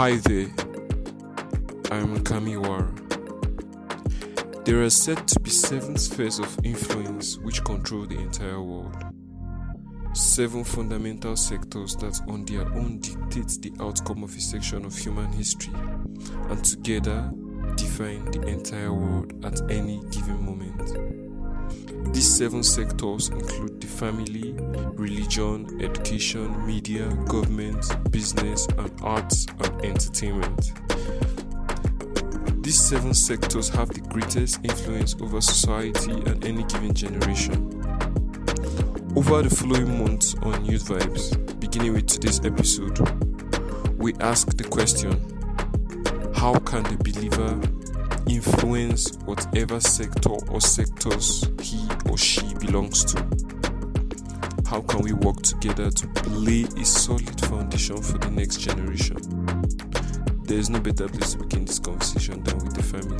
Hi there, I'm Kamiwara. There are said to be seven spheres of influence which control the entire world. Seven fundamental sectors that on their own dictate the outcome of a section of human history and together define the entire world at any given moment. These seven sectors include the family, religion, education, media, government, business, and arts and entertainment. These seven sectors have the greatest influence over society and any given generation. Over the following months on Youth Vibes, beginning with today's episode, we ask the question How can the believer influence whatever sector or sectors he or she belongs to? How can we work together to lay a solid foundation for the next generation? There is no better place to begin this conversation than with the family.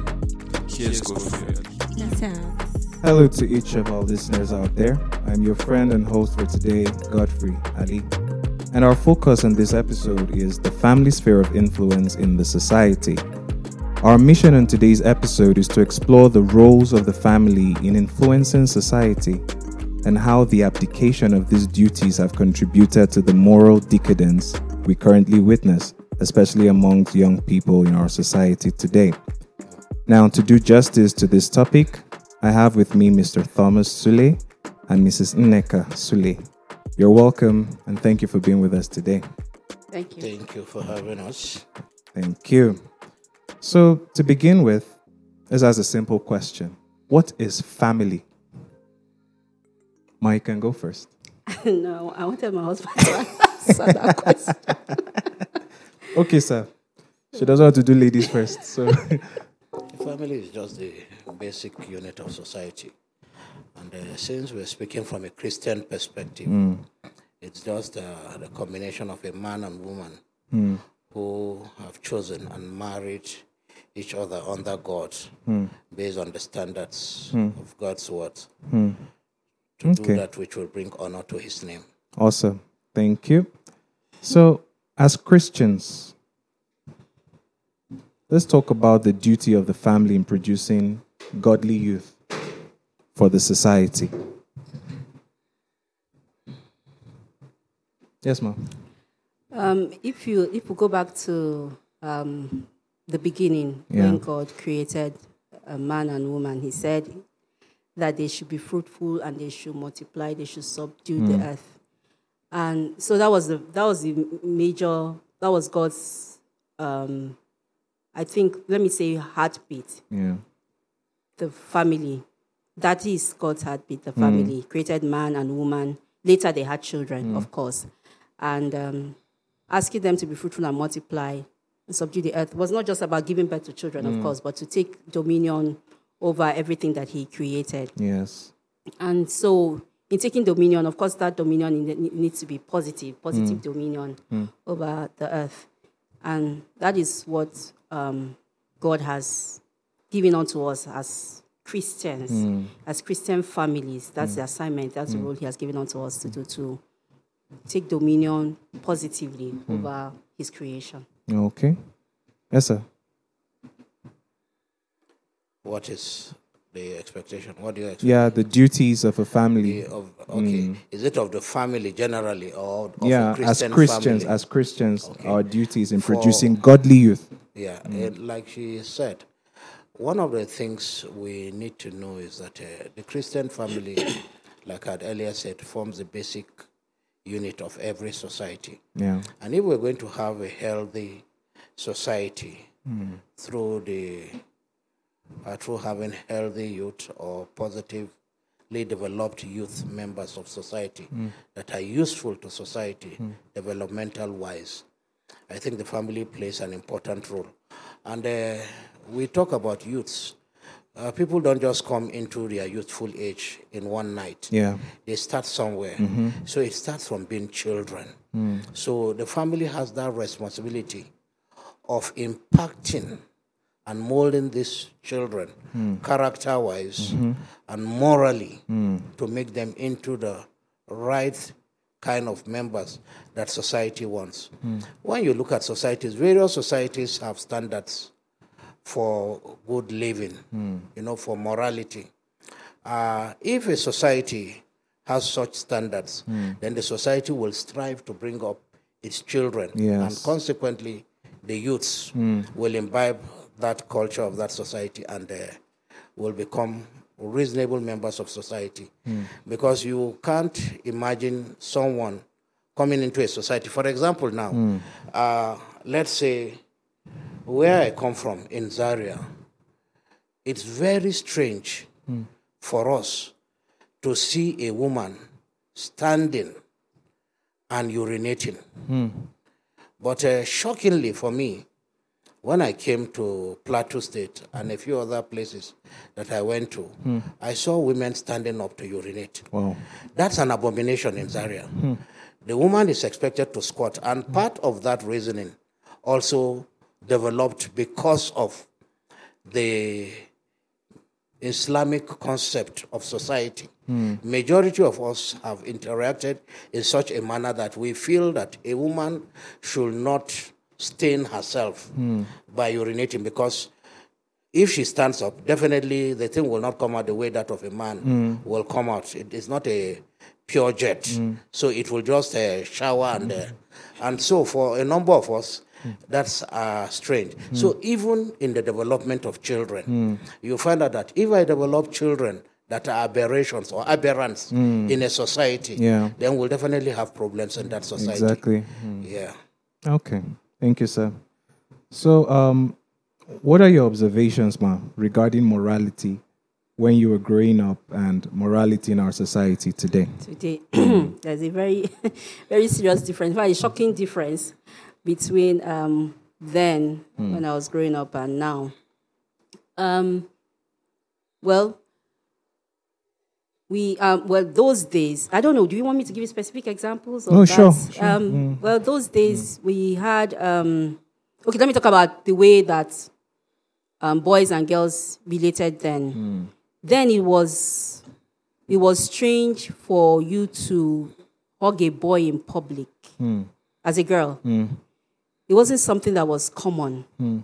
Here's Godfrey Ali. Hello to each of our listeners out there. I'm your friend and host for today, Godfrey Ali. And our focus on this episode is the family sphere of influence in the society. Our mission in today's episode is to explore the roles of the family in influencing society and how the abdication of these duties have contributed to the moral decadence we currently witness, especially amongst young people in our society today. Now, to do justice to this topic, I have with me Mr. Thomas Sule and Mrs. Nneka Sule. You're welcome and thank you for being with us today. Thank you. Thank you for having us. Thank you. So, to begin with, let's ask a simple question What is family? Mike can go first. no, I wanted my husband to answer that question. Okay, sir. She doesn't want to do ladies first. So, family is just the basic unit of society. And uh, since we're speaking from a Christian perspective, it's just uh, the combination of a man and woman who have chosen and married each other under God based on the standards of God's word to Okay. do that which will bring honor to his name. awesome. Thank you. So, as Christians, let's talk about the duty of the family in producing godly youth for the society. Yes, ma'am. Um, if you if we go back to um, the beginning Yeah. when God created a man and woman, He said that they should be fruitful and they should multiply, they should subdue the earth. And so that was the that was the major that was God's um, I think let me say heartbeat. Yeah. the family. That is God's heartbeat, the family. Created man and woman. Later they had children, of course. And um, asking them to be fruitful and multiply and subdue the earth was not just about giving birth to children, of mm. course, but to take dominion over everything that He created. Yes. And so, in taking dominion, of course, that dominion needs to be positive, positive mm. dominion mm. over the earth. And that is what um, God has given unto us as Christians, as Christian families. That's the assignment, that's the role He has given unto us to do, to take dominion positively over His creation. Okay. Yes, sir. What is the expectation? What do you expect? Yeah, the duties of a family. Of, okay, is it of the family generally or of yeah, a Christian as Christians, family? as Christians, Okay. our duties in For- producing godly youth. Yeah, and like she said, one of the things we need to know is that uh, the Christian family, like I had earlier said, forms the basic unit of every society. Yeah. And if we're going to have a healthy society through the uh, through having healthy youth or positively developed youth members of society that are useful to society developmental wise, I think the family plays an important role. And uh, we talk about youths. Uh, people don't just come into their youthful age in one night Yeah. they start somewhere. Mm-hmm. So it starts from being children. Mm. So the family has that responsibility of impacting and molding these children mm. character wise mm-hmm. and morally mm. to make them into the right kind of members that society wants. When you look at societies, various societies have standards for good living, you know, for morality. Uh, if a society has such standards, then the society will strive to bring up its children, and consequently, the youths will imbibe that culture of that society and uh, will become reasonable members of society. Because you can't imagine someone coming into a society. For example, now, uh, let's say where I come from in Zaria, it's very strange hmm. for us to see a woman standing and urinating. Hmm. But uh, shockingly for me, when I came to Plateau State and a few other places that I went to, hmm. I saw women standing up to urinate. Wow. That's an abomination in Zaria. The woman is expected to squat, and part of that reasoning also developed because of the Islamic concept of society. Majority of us have interacted in such a manner that we feel that a woman should not stain herself by urinating because if she stands up, definitely the thing will not come out the way that of a man will come out. It is not a pure jet, so it will just uh, shower and uh, and so for a number of us. That's uh, strange. So even in the development of children, you find out that if I develop children that are aberrations or aberrants in a society, Yeah. then we'll definitely have problems in that society. Exactly. Yeah. Okay. Thank you, sir. So, um, what are your observations, ma, regarding morality when you were growing up and morality in our society today? today there's a very very serious difference in fact a shocking difference between um, then when i was growing up and now. Um, well we um, well those days i don't know do you want me to give you specific examples of No, that? sure, sure. Um, well those days we had um, okay let me talk about the way that um, boys and girls related then. Then it was it was strange for you to hug a boy in public as a girl. It wasn't something that was common. Hmm.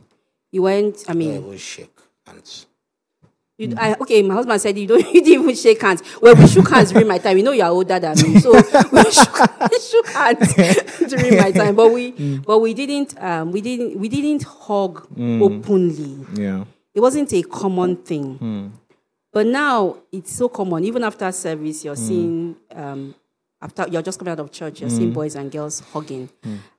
You went, I I mean, will shake hands. you, I, okay, my husband said you don't you didn't even shake hands. Well, we shook hands during my time. You know you're older than me, so we shook, we shook hands during my time. But we hmm. but we didn't um, we didn't we didn't hug hmm. openly. Yeah. It wasn't a common thing. But now it's so common. Even after service, you're seeing um, after you're just coming out of church, you're seeing mm. boys and girls hugging.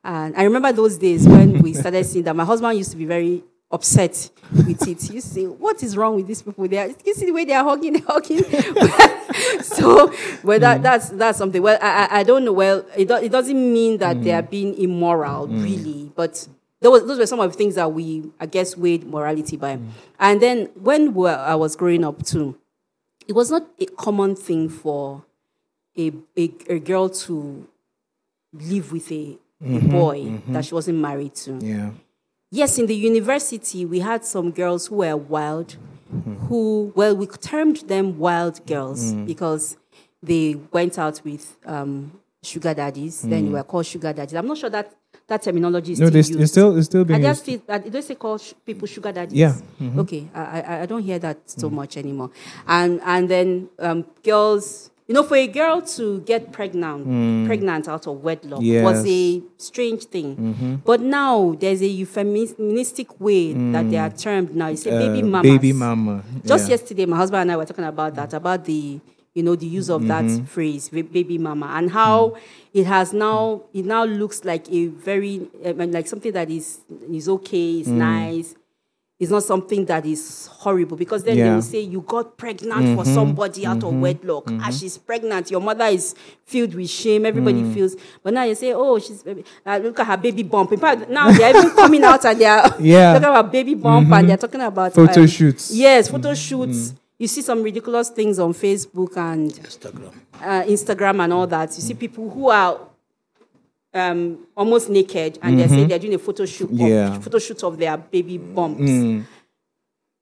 And I remember those days when we started seeing that. My husband used to be very upset with it. You say, "What is wrong with these people? They are, you see the way they are hugging, they're hugging." so, well, that, mm. that's that's something. Well, I, I- don't know. Well, it, do, it doesn't mean that they mm. are being immoral, really, but. Those, those were some of the things that we, I guess, weighed morality by. And then when I was growing up too, it was not a common thing for a, a, a girl to live with a, a boy that she wasn't married to. Yeah. Yes, in the university, we had some girls who were wild, who, well, we termed them wild girls because they went out with um, sugar daddies. Then they were called sugar daddies. I'm not sure that that terminology is No, still they, used. it's still it's still being they used. still, are they still call sh- people sugar daddies? Yeah. Mm-hmm. Okay, I, I I don't hear that so much anymore. And and then um, girls, you know, for a girl to get pregnant, pregnant out of wedlock was Mm. A strange thing. Mm-hmm. But now there's a euphemistic way that they are termed now. It's a baby Uh, mama. Baby mama. Just yeah. yesterday, my husband and I were talking about that, about the you know the use of Mm-hmm. that phrase, baby mama, and how it has now it now looks like a very I mean, like something that is is okay, is Mm. nice. It's not something that is horrible because then they will say you got pregnant for mm-hmm. somebody out of mm-hmm. wedlock. As she's pregnant, your mother is filled with shame. Everybody mm. feels. But now you say, oh, she's uh, look at her baby bump. In fact, now they're even coming out and they're Yeah. talking about baby bump and they're talking about Photo um, shoots. Yes, photo shoots. You see some ridiculous things on Facebook and Instagram. uh, Instagram and all that. You see people who are um, almost naked and they say mm-hmm. they're doing a photo shoot, Yeah. of, photo shoot of their baby bumps. Hmm.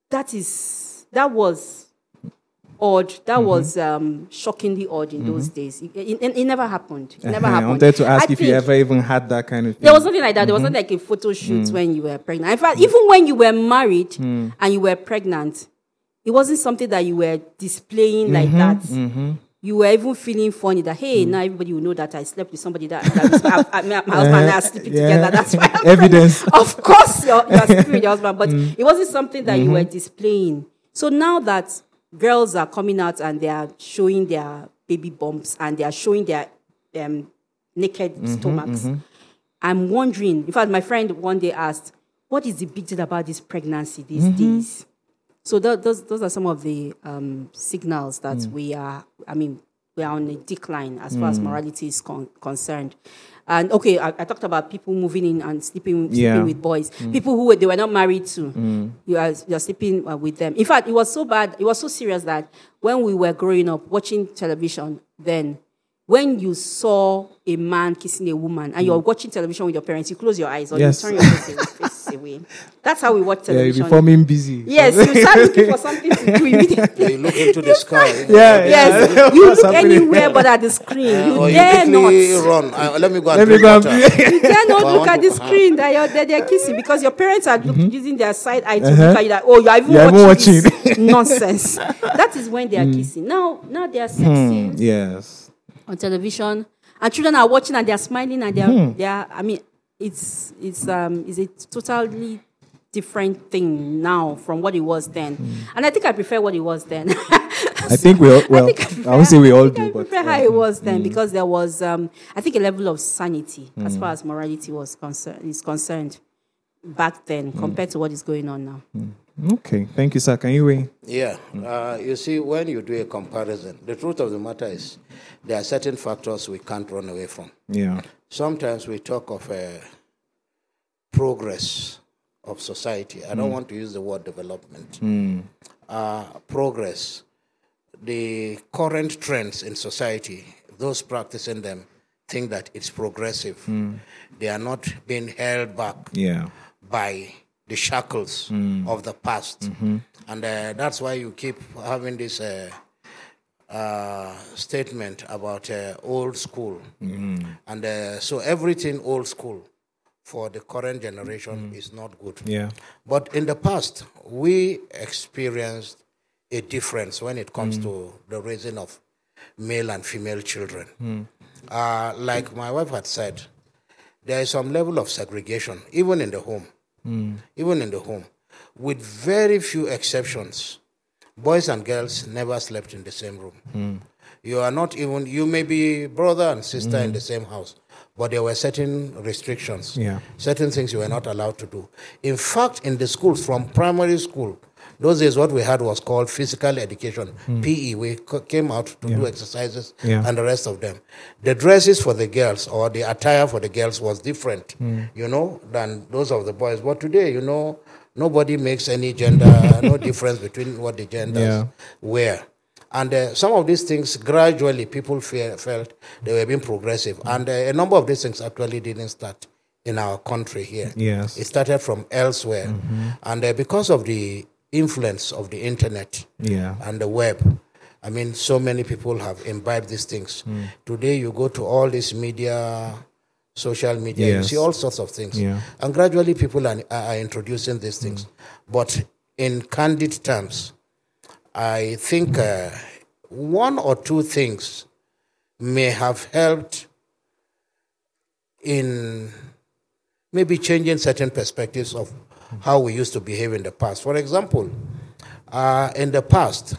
That is that was odd. That mm-hmm. was um, shockingly odd in those mm-hmm. days. It, it, it- never happened. It never Uh-huh. I happened. wanted to ask I if you ever even had that kind of thing. there was nothing like that. There was not like a photo shoot mm. when you were pregnant. In fact, even when you were married mm. and you were pregnant, it wasn't something that you were displaying like that. You were even feeling funny that hey, hmm. now everybody will know that I slept with somebody that, my, I- my- husband and I are sleeping Yeah. together. That's why I'm Evidence. Of course, you're, you're sleeping with your husband, but hmm. it wasn't something that you mm-hmm. were displaying. So now that girls are coming out and they are showing their baby bumps and they are showing their um, naked mm-hmm, stomachs. Mm-hmm. I'm wondering. In fact, my friend one day asked, "What is the big deal about this pregnancy these days?" So tho- those those are some of the um, signals that mm. we are. I mean, we are on a decline as far as mm. morality is con- concerned. And okay, I, I talked about people moving in and sleeping, sleeping Yeah. with boys. Mm. People who were, they were not married to, you are you are sleeping uh, with them. In fact, it was so bad. It was so serious that when we were growing up watching television, then when you saw a man kissing a woman and you're watching television with your parents, you close your eyes or Yes. you turn your face away. That's how we watch Yeah, you're becoming busy. Yes, you start looking for something to do immediately. You look into the sky. Yeah, Yes, you look happening? anywhere but at the screen. You Or dare quickly not. run. Uh, let me go and Let me drink go and. You dare not look at the screen that you're that they're kissing because your parents are Mm-hmm. using their side eye to look at you like, oh, you're even You're watching, watching. this nonsense. that is when they are kissing. Now, now they are sexing Hmm, Yes. on television, and children are watching and they are smiling and they are, Hmm. they are. I mean, it's it's um it's a totally different thing now from what it was then, Hmm. and I think I prefer what it was then. I think we all, well, I, think I prefer, won't say we all I think do, I but prefer uh, how it was then because there was, um, I think, a level of sanity as far as morality was concerned is concerned back then compared to what is going on now. okay. Thank you, sir. Can you wait? Yeah. Uh, you see, when you do a comparison, the truth of the matter is there are certain factors we can't run away from. Yeah. Sometimes we talk of uh, progress of society. I don't want to use the word development. Uh, progress. The current trends in society, those practicing them think that it's progressive. They are not being held back Yeah. by the shackles of the past. And uh, that's why you keep having this uh, uh, statement about uh, old school. And uh, so everything old school for the current generation is not good. Yeah. But in the past, we experienced a difference when it comes to the raising of male and female children. Uh, like my wife had said, there is some level of segregation, even in the home. Even in the home. With very few exceptions, boys and girls never slept in the same room. You are not even, you may be brother and sister in the same house, but there were certain restrictions, Yeah. certain things you were not allowed to do. In fact, in the schools, from primary school, those days what we had was called physical education, hmm. PE. We came out to do exercises Yeah. and the rest of them. The dresses for the girls or the attire for the girls was different, hmm. you know, than those of the boys. But today, you know, nobody makes any gender, no difference between what the genders Yeah. wear. And uh, some of these things, gradually, people fe- felt they were being progressive. And uh, a number of these things actually didn't start in our country here. Yes. It started from elsewhere. And uh, because of the influence of the internet Yeah. and the web, I mean, so many people have imbibed these things. Today, you go to all these media, social media, Yes. you see all sorts of things. Yeah. And gradually, people are, are introducing these things. But in candid terms, I think uh, one or two things may have helped in maybe changing certain perspectives of how we used to behave in the past. For example, uh, in the past,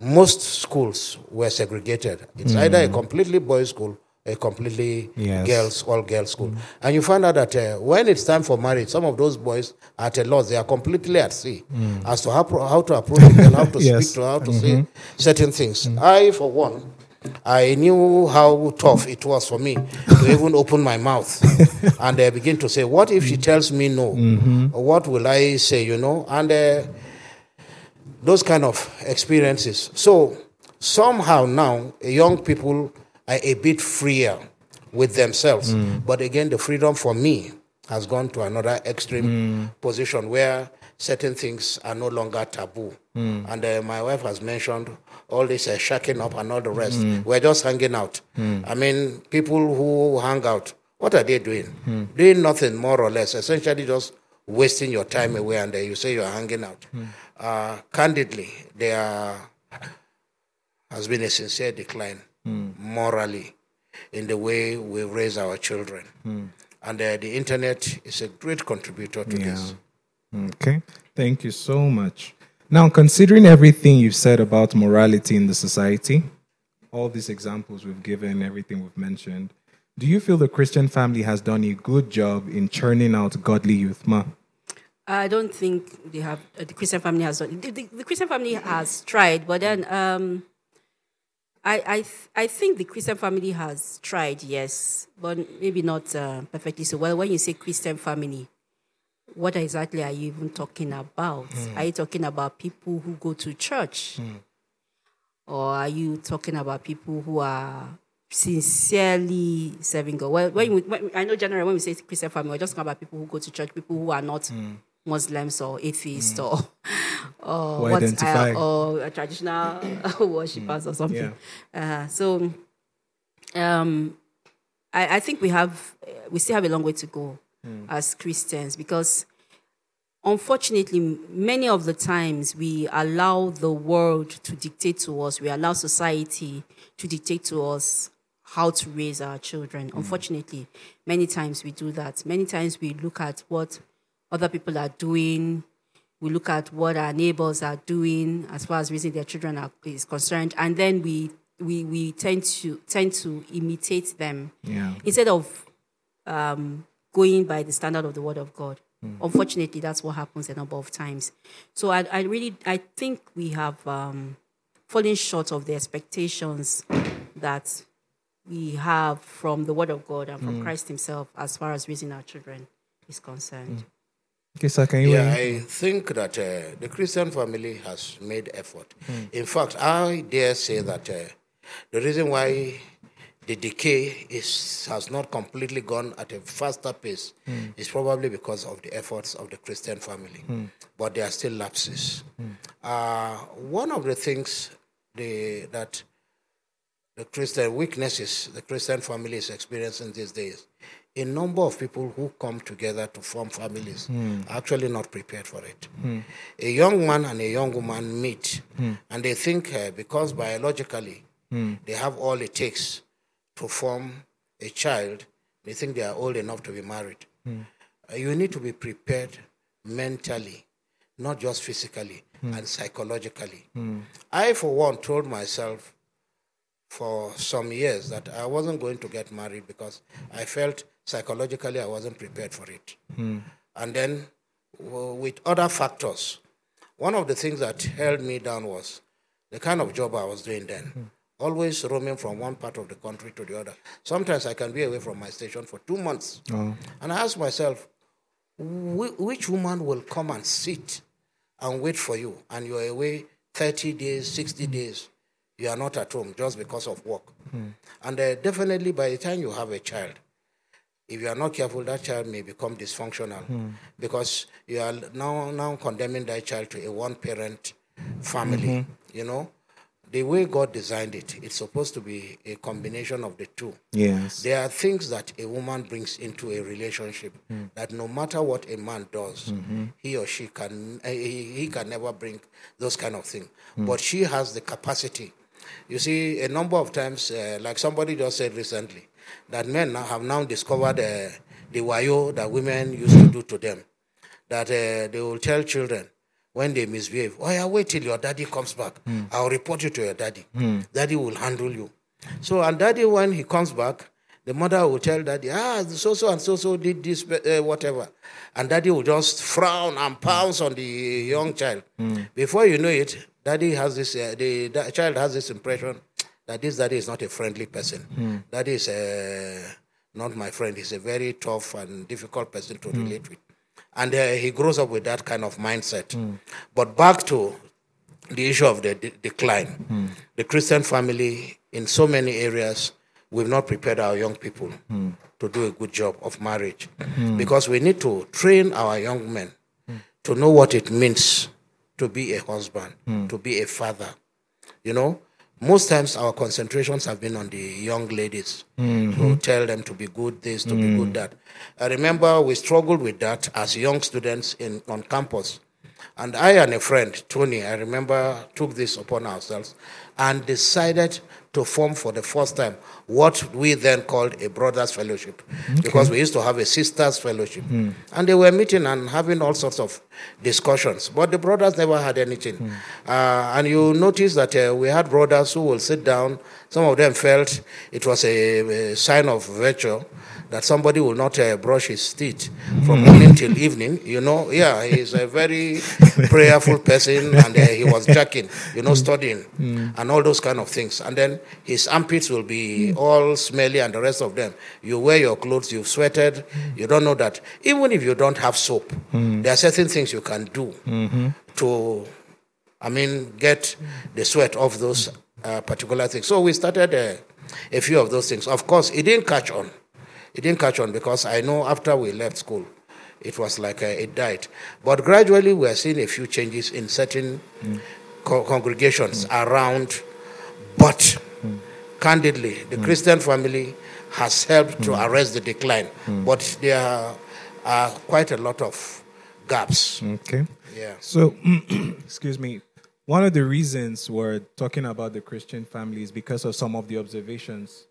most schools were segregated. It's either a completely boys' school a completely Yes. girls, all girls school. And you find out that uh, when it's time for marriage, some of those boys are at a loss. They are completely at sea as to how, how to approach a girl, how to Yes. speak to her, how to say certain things. I, for one, I knew how tough it was for me to even open my mouth and uh, begin to say, What if she tells me no? What will I say, you know? And uh, those kind of experiences. So somehow now, young people are a bit freer with themselves. But again, the freedom for me has gone to another extreme position where certain things are no longer taboo. And uh, my wife has mentioned all this uh, shacking up and all the rest. We're just hanging out. I mean, people who hang out, what are they doing? Doing nothing more or less, essentially just wasting your time away, and uh, you say you're hanging out. Uh, candidly, there has been a sincere decline morally in the way we raise our children. And uh, the internet is a great contributor to this. Okay. Thank you so much. Now, considering everything you've said about morality in the society, all these examples we've given, everything we've mentioned, do you feel the Christian family has done a good job in churning out godly youth? Ma? I don't think they have. Uh, the Christian family has done. The, the, the Christian family has tried, but then um, I I th- I think the Christian family has tried, yes, but maybe not uh, perfectly so well. When you say Christian family, what exactly are you even talking about? Hmm. Are you talking about people who go to church, hmm. or are you talking about people who are sincerely serving God? Well, when, we, when I know generally when we say Christian family, we're just talking about people who go to church, people who are not hmm. Muslims or atheists or or Who what, uh, or traditional worshippers or something. Uh, so, um, I, I think we have we still have a long way to go as Christians because unfortunately many of the times we allow the world to dictate to us we allow society to dictate to us how to raise our children. Unfortunately many times we do that. Many times we look at what other people are doing we look at what our neighbors are doing as far as raising their children are, is concerned and then we we, we tend to tend to imitate them Yeah. instead of um, going by the standard of the word of God. Unfortunately, that's what happens a number of times. So I, I really, I think we have um, fallen short of the expectations that we have from the word of God and from Christ Himself as far as raising our children is concerned. Okay, sir, can you Yeah. I think that uh, the Christian family has made effort. In fact, I dare say that uh, the reason why the decay is has not completely gone at a faster pace is probably because of the efforts of the Christian family. But there are still lapses. Uh, one of the things the, that the Christian weaknesses the Christian family is experiencing these days. A number of people who come together to form families hmm. are actually not prepared for it. Hmm. A young man and a young woman meet, hmm. and they think uh, because biologically they have all it takes to form a child, they think they are old enough to be married. Uh, you need to be prepared mentally, not just physically and psychologically. I, for one, told myself for some years that I wasn't going to get married because I felt psychologically I wasn't prepared for it. Hmm. And then, w- with other factors, one of the things that held me down was the kind of job I was doing then. Hmm. Always roaming from one part of the country to the other. Sometimes I can be away from my station for two months. Oh. And I ask myself, "Wh- which woman will come and sit and wait for you and you're away 30 days, 60 days? You are not at home just because of work. And uh, definitely by the time you have a child, if you are not careful, that child may become dysfunctional because you are now, now condemning that child to a one parent family. You know, the way God designed it, it's supposed to be a combination of the two. Yes. There are things that a woman brings into a relationship that no matter what a man does, he or she can eh, he, he can never bring those kind of things. But she has the capacity. You see, a number of times, uh, like somebody just said recently, that men have now discovered uh, the wayo that women used to do to them. That uh, they will tell children when they misbehave, oh yeah, wait till your daddy comes back. I'll report you to your daddy. Daddy will handle you. So, and daddy, when he comes back, the mother will tell daddy, ah, so so and so so did this, uh, whatever. And daddy will just frown and pounce on the young child. Before you know it, daddy has this, uh, the, the child has this impression that this daddy is not a friendly person. Hmm. Daddy is uh, not my friend. He's a very tough and difficult person to hmm. relate with. And uh, he grows up with that kind of mindset. Hmm. But back to the issue of the de- decline. The Christian family, in so many areas, we've not prepared our young people to do a good job of marriage because we need to train our young men to know what it means to be a husband, hmm. to be a father. You know, most times our concentrations have been on the young ladies to mm-hmm. tell them to be good this, to be hmm. good that. I remember we struggled with that as young students in on campus. And I and a friend, Tony, I remember, took this upon ourselves and decided to form for the first time what we then called a brothers' fellowship. Because we used to have a sisters' fellowship. And they were meeting and having all sorts of discussions. But the brothers never had anything. Uh, and you notice that uh, we had brothers who will sit down. Some of them felt it was a, a sign of virtue that somebody will not uh, brush his teeth from morning till evening. You know, yeah, he's a very prayerful person, and uh, he was jacking, you know, studying and all those kind of things. And then his armpits will be all smelly, and the rest of them. You wear your clothes, you've sweated, you don't know that. Even if you don't have soap, there are certain things you can do to, I mean, get the sweat off those uh, particular things. So we started uh, a few of those things. Of course, it didn't catch on. It didn't catch on because I know after we left school, it was like uh, it died. But gradually, we are seeing a few changes in certain co- congregations around. But candidly, the Christian family has helped to arrest the decline. But there are, are quite a lot of gaps. Okay. Yeah. So, excuse me. One of the reasons we're talking about the Christian family is because of some of the observations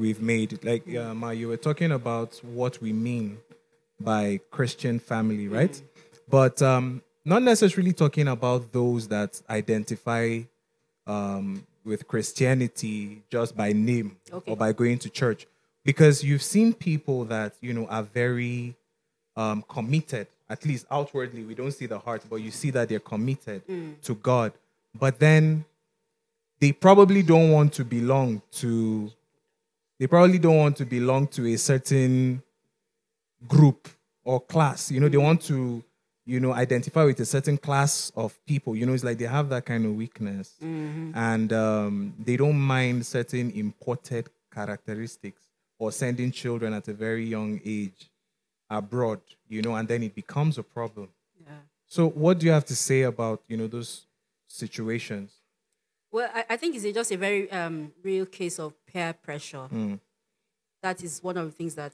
we've made. Like, uh, Ma, you were talking about what we mean by Christian family, right? But um, not necessarily talking about those that identify um, with Christianity just by name Okay. or by going to church, because you've seen people that you know are very um, committed. At least outwardly, we don't see the heart, but you see that they're committed to God. But then they probably don't want to belong to. They probably don't want to belong to a certain group or class. You know, they want to, you know, identify with a certain class of people. You know, it's like they have that kind of weakness, and um, they don't mind certain imported characteristics or sending children at a very young age abroad. You know, and then it becomes a problem. Yeah. So, what do you have to say about you know those situations? Well, I, I think it's just a very um, real case of peer pressure. That is one of the things that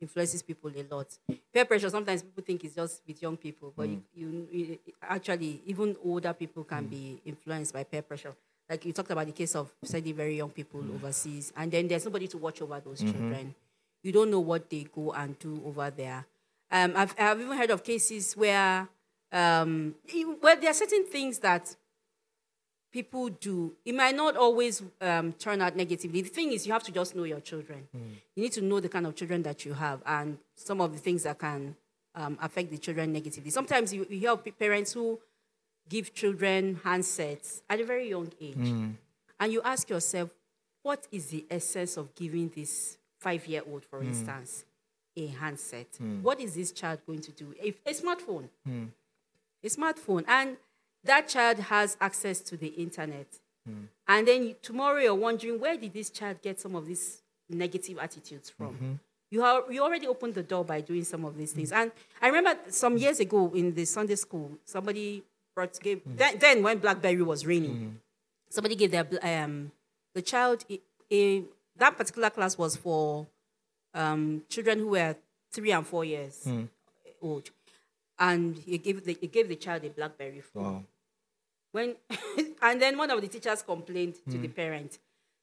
influences people a lot. Peer pressure. Sometimes people think it's just with young people, but you, you, you actually even older people can be influenced by peer pressure. Like you talked about the case of sending very young people overseas, and then there's nobody to watch over those children. You don't know what they go and do over there. Um, I've, I've even heard of cases where um, where there are certain things that people do, it might not always um, turn out negatively. The thing is, you have to just know your children. Hmm. You need to know the kind of children that you have and some of the things that can um, affect the children negatively. Sometimes you, you hear parents who give children handsets at a very young age. Hmm. And you ask yourself, what is the essence of giving this five year old, for hmm. instance, a handset? What is this child going to do? A, a smartphone. A smartphone. And that child has access to the internet. Hmm. And then tomorrow you're wondering, where did this child get some of these negative attitudes from? Mm-hmm. You, are, you already opened the door by doing some of these things. And I remember some mm-hmm. years ago in the Sunday school, somebody brought, gave, mm-hmm. then, then when Blackberry was reigning, somebody gave their, um, the child, a, a, that particular class was for um, children who were three and four years mm. old. And he gave, the, he gave the child a Blackberry phone Wow. When and then one of the teachers complained to the hmm. parent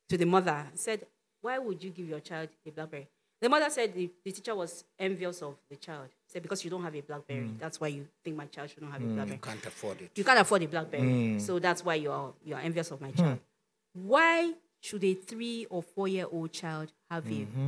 to the mother said why would you give your child a blackberry? The mother said the, the teacher was envious of the child. Said because you don't have a blackberry. Hmm. That's why you think my child shouldn't have a hmm. blackberry. You Can't afford it. you can't afford a blackberry. So that's why you're you're envious of my child. Why should a three or four year old child have a mm-hmm.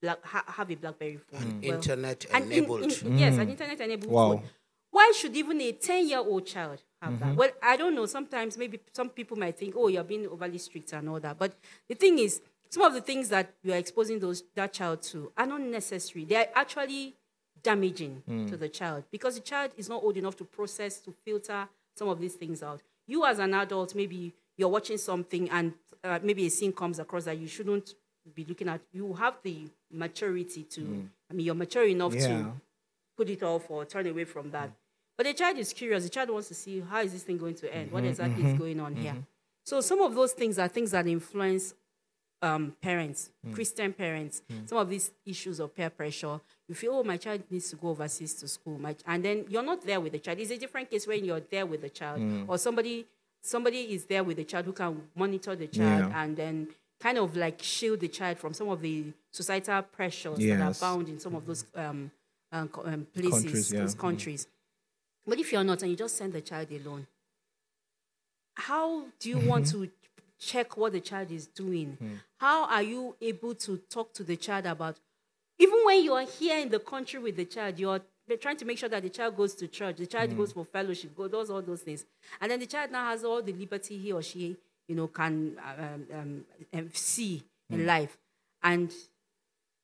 black ha, have a blackberry phone? Well, Internet an in- enabled. in- yes, an internet enabled Wow. phone. Why should even a 10 year old child have mm-hmm. that? Well, I don't know. Sometimes maybe some people might think, oh, you're being overly strict and all that. But the thing is, some of the things that you are exposing those that child to are not necessary. They are actually damaging mm. to the child because the child is not old enough to process, to filter some of these things out. You, as an adult, maybe you're watching something and uh, maybe a scene comes across that you shouldn't be looking at. You have the maturity to, mm. I mean, you're mature enough Yeah. to put it off or turn away from that. But the child is curious. The child wants to see how is this thing going to end? Mm-hmm, What exactly is going on here? So some of those things are things that influence um, parents, Mm. Christian parents. Some of these issues of peer pressure. You feel, oh, my child needs to go overseas to school, my, and then you're not there with the child. It's a different case when you're there with the child, Mm. or somebody somebody is there with the child who can monitor the child Yeah. and then kind of like shield the child from some of the societal pressures that are Yes. found in some of those um, um, um, places, Countries, yeah. those Mm. countries. But if you're not and you just send the child alone, how do you want Mm-hmm. to check what the child is doing? Mm. How are you able to talk to the child about, even when you are here in the country with the child, you're trying to make sure that the child goes to church, the Mm. child goes for fellowship, go does all those things, and then the child now has all the liberty he or she, you know, can um, um, um, see Mm. in life, and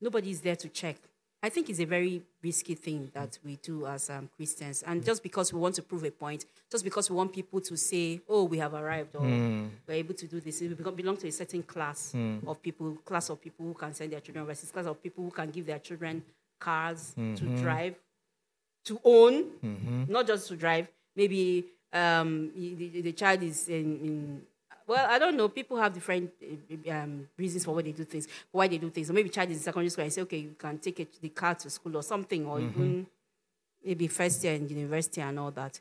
nobody is there to check. I think it's a very risky thing that we do as um, Christians. And mm. just because we want to prove a point, just because we want people to say, oh, we have arrived or mm. we're able to do this, we belong to a certain class mm. of people, class of people who can send their children overseas, class of people who can give their children cars to mm-hmm. drive, to own, mm-hmm. not just to drive. Maybe um, the, the- the child is in, in well, I don't know. People have different uh, um, reasons for why they do things, why they do things. Or maybe child is in secondary school and say, okay, you can take it, the car to school or something, or even maybe first year in university and all that.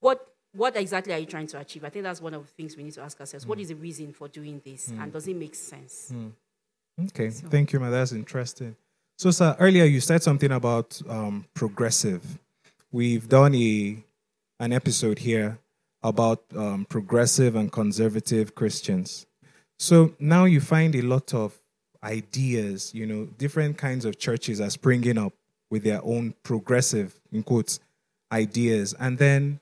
What what exactly are you trying to achieve? I think that's one of the things we need to ask ourselves. What is the reason for doing this, and does it make sense? Okay, thank you, ma. That's interesting. So, sir, earlier you said something about um, progressive. We've done a an episode here about um, progressive and conservative Christians. So now you find a lot of ideas. You know, different kinds of churches are springing up with their own progressive, in quotes, ideas, and then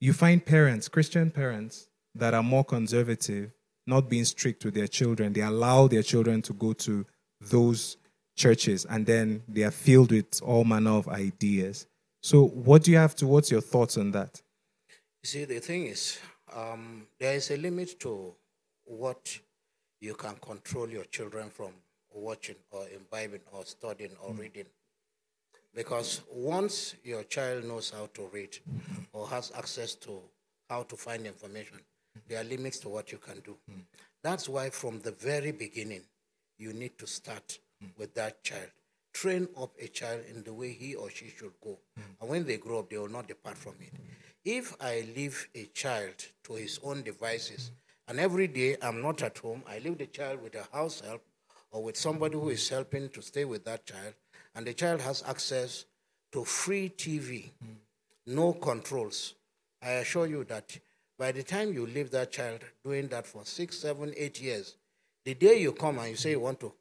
you find parents, Christian parents, that are more conservative, not being strict with their children. They allow their children to go to those churches, and then they are filled with all manner of ideas. So, what do you have to? What's your thoughts on that? You see, the thing is, um, there is a limit to what you can control your children from watching or imbibing or studying or hmm. reading. Because once your child knows how to read or has access to how to find information, there are limits to what you can do. Hmm. That's why, from the very beginning, you need to start hmm. with that child. Train up a child in the way he or she should go. And when they grow up, they will not depart from it. If I leave a child to his own devices, and every day I'm not at home, I leave the child with a house help or with somebody who is helping to stay with that child, and the child has access to free TV, no controls. I assure you that by the time you leave that child doing that for six, seven, eight years, the day you come and you say you want to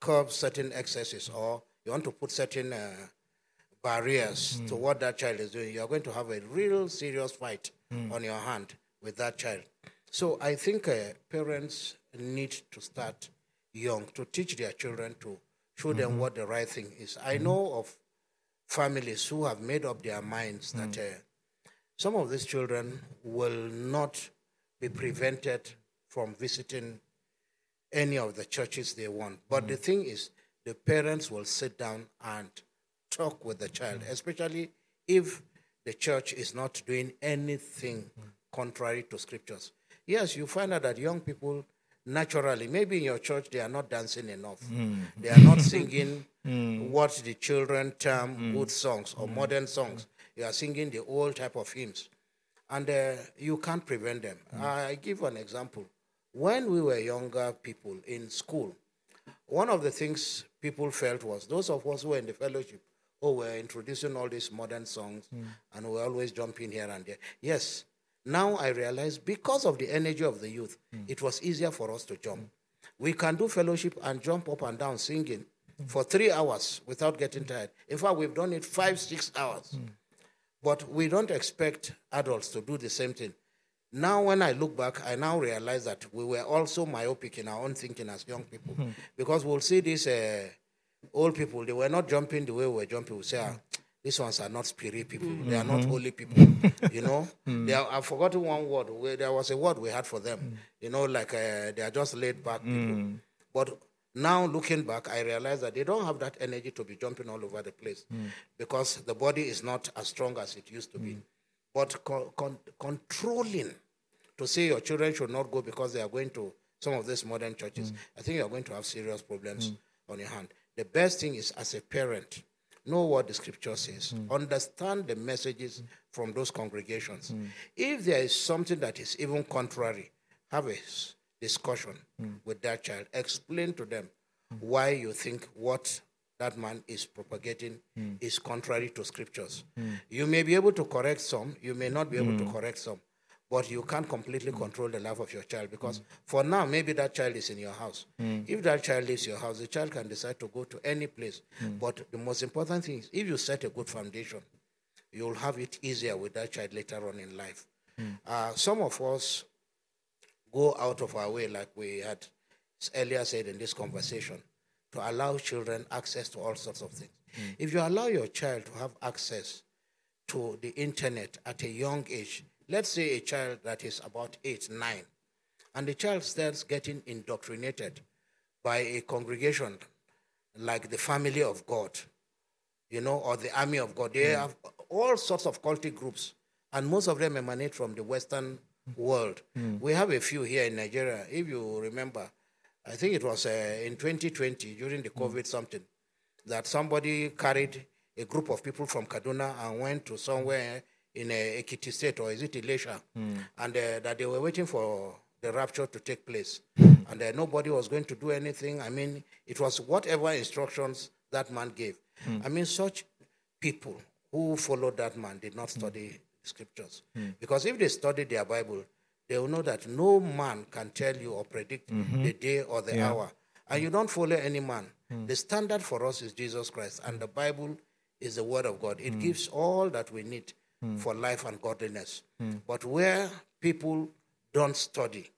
curb certain excesses or you want to put certain uh, barriers hmm. to what that child is doing, you are going to have a real serious fight hmm. on your hand with that child. So I think uh, parents need to start young to teach their children to show them hmm. what the right thing is. I know of families who have made up their minds that uh, some of these children will not be prevented from visiting any of the churches they want. But the thing is, the parents will sit down and talk with the child, especially if the church is not doing anything contrary to scriptures. Yes, you find out that young people naturally, maybe in your church, they are not dancing enough. Mm. They are not singing mm. what the children term mm. good songs or modern songs. You are singing the old type of hymns. And uh, you can't prevent them. I give an example. When we were younger people in school, one of the things people felt was those of us who were in the fellowship, oh, we're introducing all these modern songs hmm. and we're always jump in here and there. Yes, now I realize because of the energy of the youth, hmm. it was easier for us to jump. Hmm. We can do fellowship and jump up and down singing for three hours without getting tired. In fact, we've done it five, six hours. But we don't expect adults to do the same thing. Now, when I look back, I now realize that we were also myopic in our own thinking as young people. Because we'll see this. uh, old people, they were not jumping the way we were jumping. We say, ah, these ones are not spirit people. They are not mm-hmm. holy people. you know, mm. they are, I've forgotten one word. We, there was a word we had for them. Mm. You know, like uh, they are just laid back people. Mm. But Now, looking back, I realize that they don't have that energy to be jumping all over the place because the body is not as strong as it used to be. But co- con- controlling to say your children should not go because they are going to some of these modern churches, I think you are going to have serious problems on your hand. The best thing is, as a parent, know what the scripture says, mm-hmm. understand the messages mm-hmm. from those congregations. Mm-hmm. If there is something that is even contrary, have a discussion with that child, explain to them why you think what that man is propagating is contrary to scriptures. You may be able to correct some, you may not be able to correct some, but you can't completely control the life of your child because for now, maybe that child is in your house. Hmm. If that child leaves your house, the child can decide to go to any place. Hmm. But the most important thing is if you set a good foundation, you'll have it easier with that child later on in life. Hmm. Uh, some of us go out of our way, like we had earlier said in this conversation, to allow children access to all sorts of things. If you allow your child to have access to the internet at a young age, let's say a child that is about eight, nine, and the child starts getting indoctrinated by a congregation like the family of God, you know, or the army of God. They hmm. have all sorts of cultic groups, and most of them emanate from the Western world. Hmm. We have a few here in Nigeria. If you remember, I think it was uh, in 2020 during the hmm. COVID something that somebody carried a group of people from Kaduna and went to somewhere in uh, Ekiti State or is it Elisha, hmm. and uh, that they were waiting for the rapture to take place, hmm. and uh, nobody was going to do anything. I mean, it was whatever instructions that man gave. Hmm. I mean, such people who followed that man did not study scriptures, because if they studied their Bible, they will know that no man can tell you or predict mm-hmm. the day or the hour. And you don't follow any man. The standard for us is Jesus Christ, and the Bible is the Word of God. It gives all that we need Hmm. for life and godliness. Hmm. But where people don't study,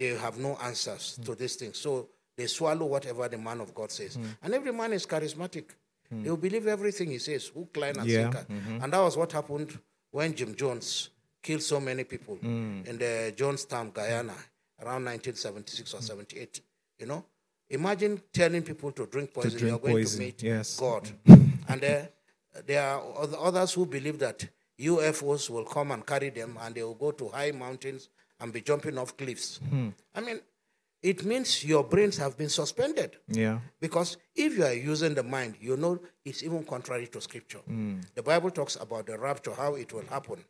they have no answers hmm. to these things. So they swallow whatever the man of God says. And every man is charismatic. They will believe everything he says, hook, line, and Yeah. sinker. Mm-hmm. And that was what happened when Jim Jones killed so many people in the Jonestown, Guyana, around 1976 or 78. You know, imagine telling people to drink poison. to drink You're going poison, to meet yes. God. and uh, there are others who believe that UFOs will come and carry them, and they will go to high mountains and be jumping off cliffs. Hmm. I mean, it means your brains have been suspended. Yeah. Because if you are using the mind, you know it's even contrary to scripture. Hmm. The Bible talks about the rapture, how it will happen.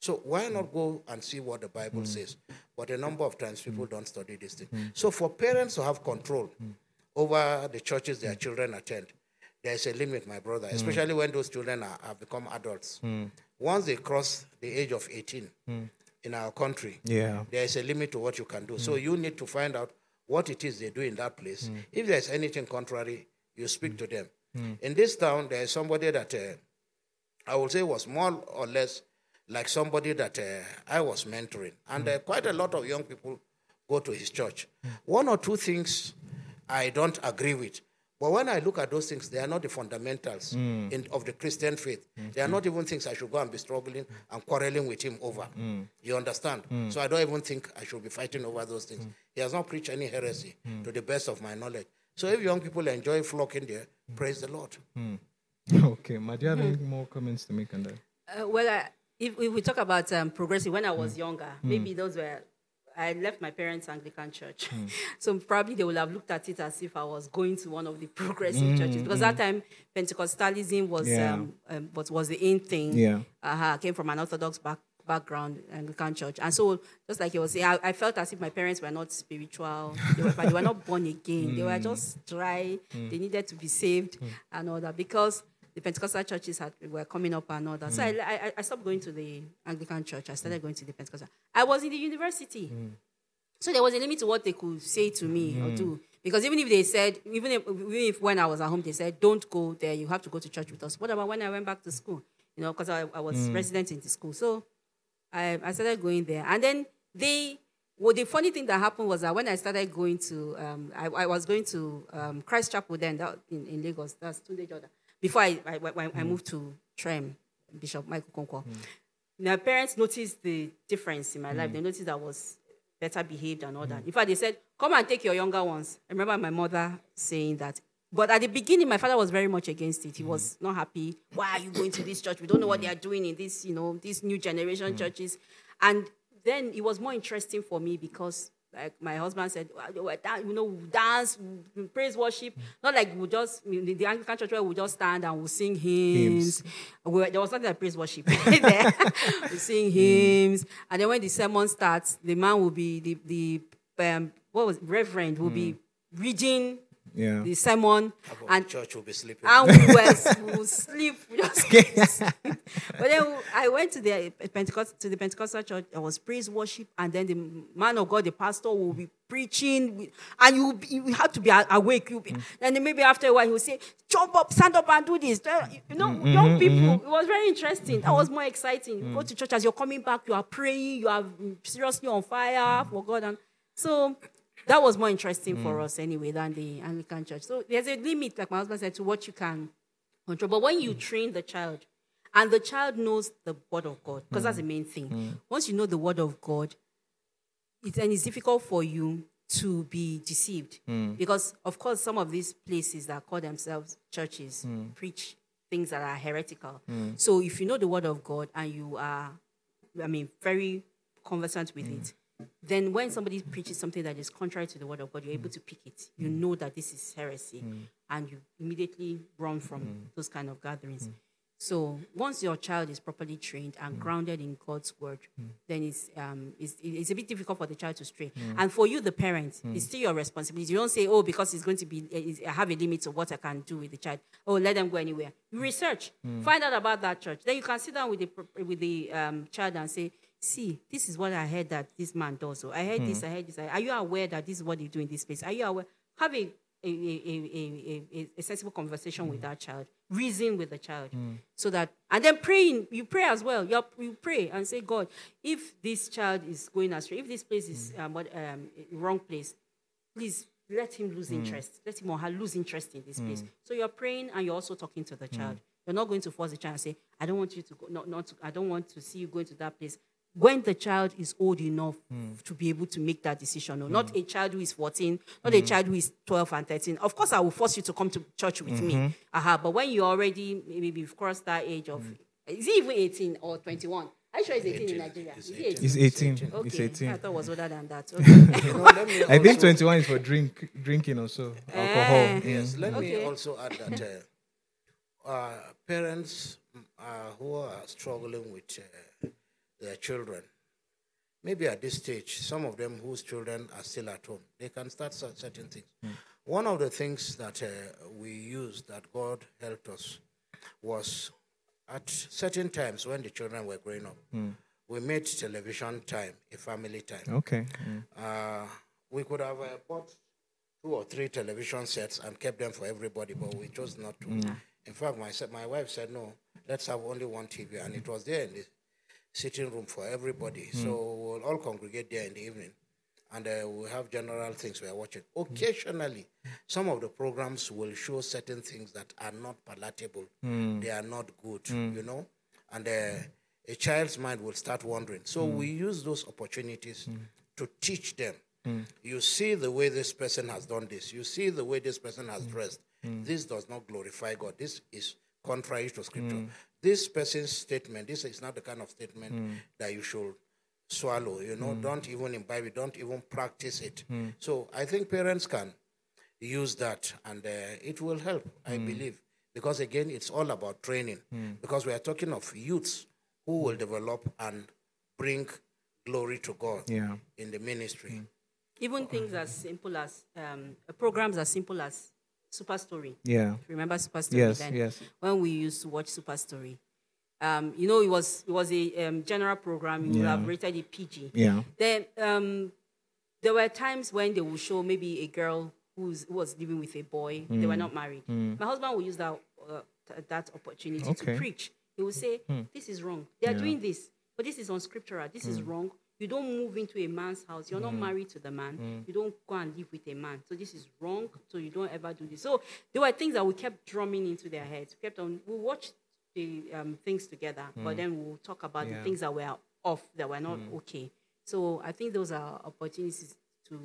So why not go and see what the Bible hmm. says? But a number of times people don't study this thing. So for parents to have control over the churches their children attend, there is a limit, my brother, hmm. especially when those children are, have become adults. Hmm. Once they cross the age of 18 hmm. in our country, Yeah. there is a limit to what you can do. So you need to find out what it is they do in that place. If there's anything contrary, you speak to them. In this town, there is somebody that uh, I would say was more or less like somebody that uh, I was mentoring. And uh, quite a lot of young people go to his church. One or two things I don't agree with. But when I look at those things, they are not the fundamentals hmm. in, of the Christian faith. Hmm. They are not even things I should go and be struggling and quarreling with him over. Hmm. You understand? So I don't even think I should be fighting over those things. He has not preached any heresy to the best of my knowledge. So if young people enjoy flocking there, praise the Lord. Okay. Ma, do you have any more comments to make on that? Uh, well, I, if, if we talk about um, progressive, when I was younger, maybe those were. I left my parents' Anglican church, so probably they would have looked at it as if I was going to one of the progressive churches because that time Pentecostalism was Yeah. um, um, what was the in thing. Yeah. uh-huh, came from an Orthodox back, background, Anglican church, and so just like you was saying, I, I felt as if my parents were not spiritual. They were, they were not born again. They were just dry. They needed to be saved and all that because the Pentecostal churches had, were coming up and all that. So I, I, I stopped going to the Anglican church. I started going to the Pentecostal. I was in the university. So there was a limit to what they could say to me or do. Because even if they said, even if, even if when I was at home, they said, don't go there, you have to go to church with us. What about when I went back to school? You know, because I, I was resident in the school. So I, I started going there. And then they, well, the funny thing that happened was that when I started going to, um, I, I was going to um, Christ Chapel then that, in, in Lagos, that's Tunde Joda, before I, I, I, I moved to Trem, Bishop Michael Okonkwo. Mm. My parents noticed the difference in my life. Mm. They noticed I was better behaved and all that. In fact, they said, "Come and take your younger ones." I remember my mother saying that. But at the beginning, my father was very much against it. He was not happy. Why are you going to this church? We don't know what they are doing in this, you know, these new generation churches. And then it was more interesting for me because like my husband said, "Well, you know, we dance, we praise worship. Not like we just the Anglican church where we just stand and we sing hymns. We were- there was nothing like praise worship there. we sing hymns, and then when the sermon starts, the man will be the the um, what was it? reverend will be reading Yeah. the sermon, and the church will be sleeping. and we were we would sleep. We just sleep. But then I went to the uh, Pentecost to the Pentecostal church. I was praise worship, and then the man of God, the pastor, will be preaching, and you be- you have to be awake. You be, mm. then maybe after a while he will say, "Jump up, stand up, and do this." You know, mm-hmm, young mm-hmm. people. It was very interesting. That mm-hmm. was more exciting. You Go to church as you're coming back. You are praying. You are seriously on fire for God, and so that was more interesting for us anyway than the Anglican church. So there's a limit, like my husband said, to what you can control. But when you train the child, and the child knows the word of God, because that's the main thing. Mm. Mm. Once you know the word of God, it, and it's difficult for you to be deceived. Mm. Because, of course, some of these places that call themselves churches preach things that are heretical. So if you know the word of God and you are, I mean, very conversant with it, then when somebody preaches something that is contrary to the word of God, you're able to pick it. You mm. know that this is heresy, mm. and you immediately run from mm. those kind of gatherings. So once your child is properly trained and grounded in God's word, then it's, um, it's it's a bit difficult for the child to stray. And for you, the parent, it's still your responsibility. You don't say, "Oh, because it's going to be, I have a limit of what I can do with the child. Oh, let them go anywhere." You research, find out about that church. Then you can sit down with the with the um, child and say, "See, this is what I heard that this man does. So I heard this. Hmm. I heard this. Are you aware that this is what they do in this place? Are you aware? Have a a, a, a, a, sensible conversation with hmm. that child, reason with the child, hmm. so that, and then praying, you pray as well. You, you pray and say, God, if this child is going astray, if this place is um, what, um, wrong place, please let him lose interest. Let him or her lose interest in this place. So you're praying and you're also talking to the child. You're not going to force the child and say, I don't want you to go, not, not to, I don't want to see you going to that place. When the child is old enough to be able to make that decision, or not a child who is 14, not a child who is 12 and 13. Of course, I will force you to come to church with me. Aha, but when you already, maybe you've crossed that age of, is he even 18 or 21? Are you sure it's 18 in Nigeria? Is it 18? It's 18. Okay, It's 18. I thought it was older than that. Okay. You let me I think 21 is for drink, drinking also. Alcohol. Eh. Yes, let me also add that uh, uh, parents mm, uh, who are struggling with uh, their children, maybe at this stage, some of them whose children are still at home, they can start certain things. One of the things that uh, we used that God helped us was at certain times when the children were growing up, we made television time a family time. Okay. Mm. Uh, we could have uh, bought two or three television sets and kept them for everybody, but we chose not to. In fact, my, my wife said, no, let's have only one TV. And it was there in the sitting room for everybody. Hmm. So we'll all congregate there in the evening. And uh, we'll have general things we are watching. Occasionally, hmm. some of the programs will show certain things that are not palatable. Hmm. They are not good, you know? And uh, a child's mind will start wandering. So we use those opportunities to teach them. You see the way this person has done this. You see the way this person has dressed. This does not glorify God. This is contrary to scripture. Mm. This person's statement, this is not the kind of statement mm. that you should swallow. You know, mm. don't even imbibe it, don't even practice it. So I think parents can use that and uh, it will help, I believe. Because again, it's all about training. Because we are talking of youths who will develop and bring glory to God Yeah. in the ministry. Even things as simple as um, programs as simple as Super Story. Yeah. Remember Super Story? Yes, then? yes. When we used to watch Super Story, um, you know, it was it was a um, general program. You would Yeah. have rated it PG. Yeah. Then um, there were times when they would show maybe a girl who's, who was living with a boy. They Mm. were not married. My husband would use that uh, th- that opportunity Okay. Hmm. to preach. He would say, "This is wrong. They are doing this, but this is unscriptural. This Hmm. is wrong. You don't move into a man's house. You're not mm. married to the man. Hmm. You don't go and live with a man. So this is wrong. So you don't ever do this." So there were things that we kept drumming into their heads. We kept on. We watched the um, things together, but mm. then we'll talk about. Yeah. The things that were off, that were not mm. okay. So I think those are opportunities to,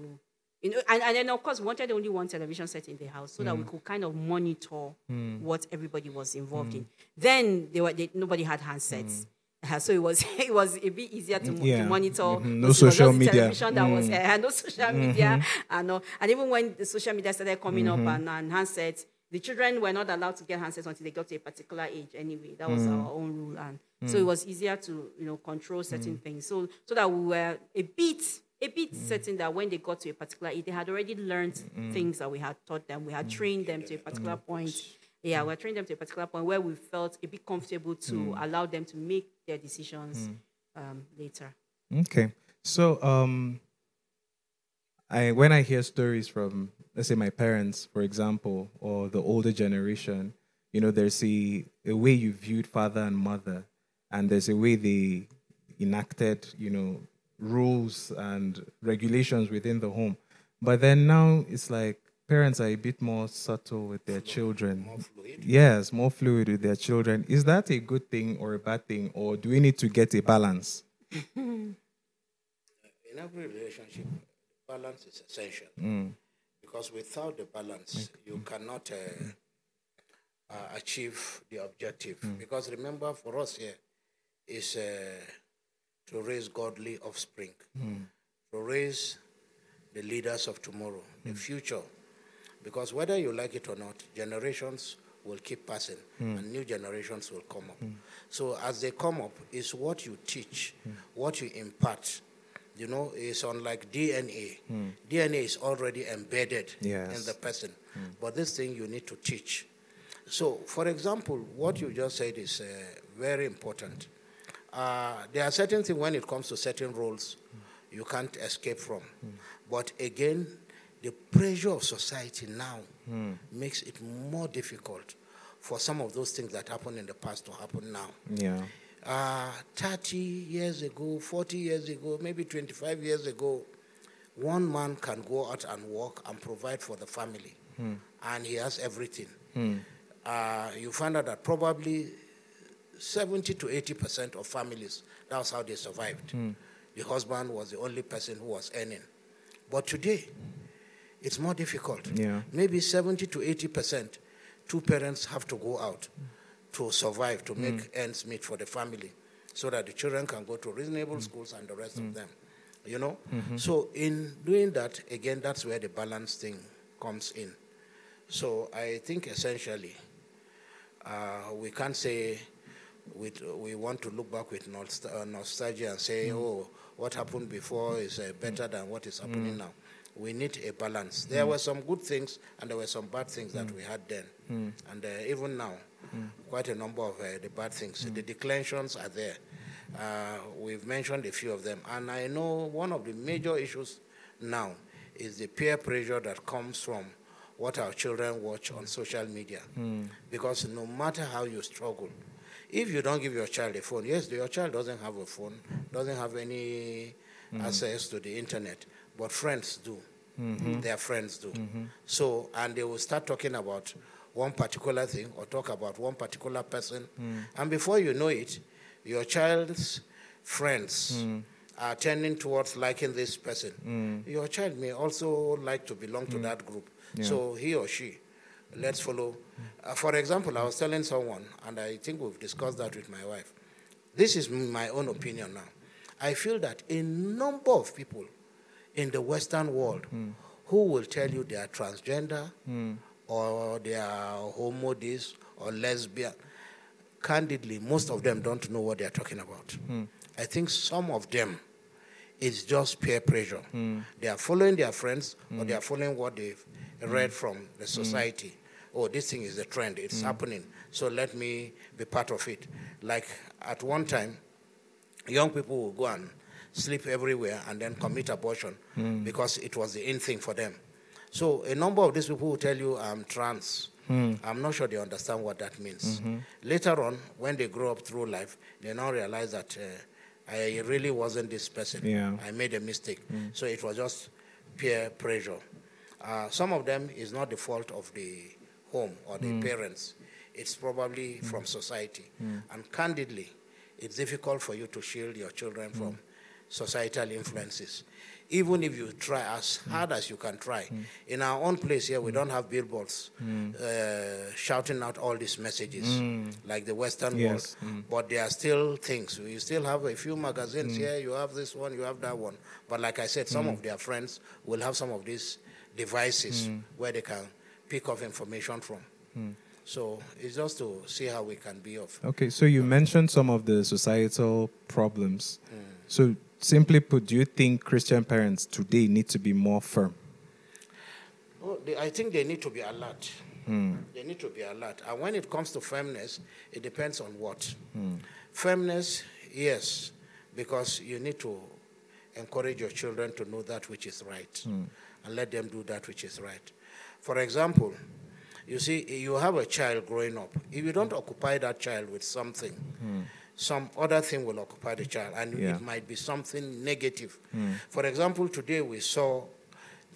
you know, and, and then of course we wanted only one television set in the house so that we could kind of monitor what everybody was involved in. Then they were they, nobody had handsets. Uh, so it was it was a bit easier to, Yeah. to monitor. Mhm. No because it was social media. Television that was uh, no social media, and uh, and even when the social media started coming up and, and handsets, the children were not allowed to get handsets until they got to a particular age. Anyway, that was our own rule, and so it was easier to you know control certain things. So so that we were a bit a bit certain that when they got to a particular age, they had already learned things that we had taught them. We had trained them to a particular point. Yeah, we're trained them to a particular point where we felt a bit comfortable to allow them to make their decisions um, later. Okay. So um I when I hear stories from let's say my parents, for example, or the older generation, you know, there's a, a way you viewed father and mother and there's a way they enacted, you know, rules and regulations within the home. But then now it's like parents are a bit more subtle with their children. More fluid. Yes, more fluid with their children. Is that a good thing or a bad thing, or do we need to get a balance? In every relationship, balance is essential. Because without the balance, you cannot uh, uh, achieve the objective. Because remember, for us here, is uh, to raise godly offspring, to raise the leaders of tomorrow, the future. Because whether you like it or not, generations will keep passing hmm. and new generations will come up. So as they come up, it's what you teach, hmm. what you impart. You know, it's unlike DNA. Hmm. DNA is already embedded in the person. But this thing you need to teach. So, for example, what you just said is uh, very important. Uh, there are certain things when it comes to certain roles you can't escape from. But again, the pressure of society now makes it more difficult for some of those things that happened in the past to happen now. Yeah. Uh, 30 years ago, 40 years ago, maybe 25 years ago, one man can go out and work and provide for the family, and he has everything. Uh, you find out that probably 70 to 80 percent of families, that's how they survived. The husband was the only person who was earning. But today, it's more difficult. Yeah. Maybe 70 to 80 percent, two parents have to go out to survive, to make mm. ends meet for the family, so that the children can go to reasonable mm. schools and the rest of mm. them. You know? Mm-hmm. So, in doing that, again, that's where the balance thing comes in. So, I think essentially, uh, we can't say with, we want to look back with uh, nostalgia and say, oh, what happened before is uh, better than what is happening now. We need a balance. There hmm. were some good things and there were some bad things that hmm. we had then. Hmm. And uh, even now, quite a number of uh, the bad things. The declensions are there. Uh, we've mentioned a few of them. And I know one of the major issues now is the peer pressure that comes from what our children watch on social media. Because no matter how you struggle, if you don't give your child a phone, yes, your child doesn't have a phone, doesn't have any access to the internet, but friends do. Mm-hmm. Their friends do. Mm-hmm. So, and they will start talking about one particular thing or talk about one particular person. Mm. And before you know it, your child's friends mm. are tending towards liking this person. Mm. Your child may also like to belong to that group. So he or she, let's follow. Uh, for example, I was telling someone, and I think we've discussed that with my wife. This is my own opinion now. I feel that a number of people in the Western world hmm. who will tell you they are transgender hmm. or they are homo this or lesbian, candidly, most of them don't know what they are talking about. Hmm. I think some of them it's just peer pressure. They are following their friends or they are following what they've read from the society. Oh, this thing is the trend, it's happening, so let me be part of it. Like at one time, young people will go and sleep everywhere and then commit abortion hmm. because it was the in thing for them. So a number of these people will tell you I'm trans. Hmm. I'm not sure they understand what that means. Mm-hmm. Later on, when they grow up through life, they now realize that uh, I really wasn't this person. Yeah. I made a mistake. Hmm. So it was just peer pressure. Uh, some of them is not the fault of the home or the parents. It's probably from society. And candidly, it's difficult for you to shield your children from societal influences. Even if you try as hard as you can try. In our own place here, we don't have billboards uh, shouting out all these messages like the Western Yes. world. But there are still things. We still have a few magazines here. You have this one, you have that one. But like I said, some of their friends will have some of these devices where they can pick up information from. So it's just to see how we can be of. Okay, so you mentioned some of the societal problems. So, simply put, do you think Christian parents today need to be more firm? Oh, they, I think they need to be alert. Hmm. They need to be alert. And when it comes to firmness, it depends on what. Hmm. Firmness, yes, because you need to encourage your children to know that which is right hmm. and let them do that which is right. For example, you see, you have a child growing up. If you don't occupy that child with something, some other thing will occupy the child, and Yeah. it might be something negative. Hmm. For example, today we saw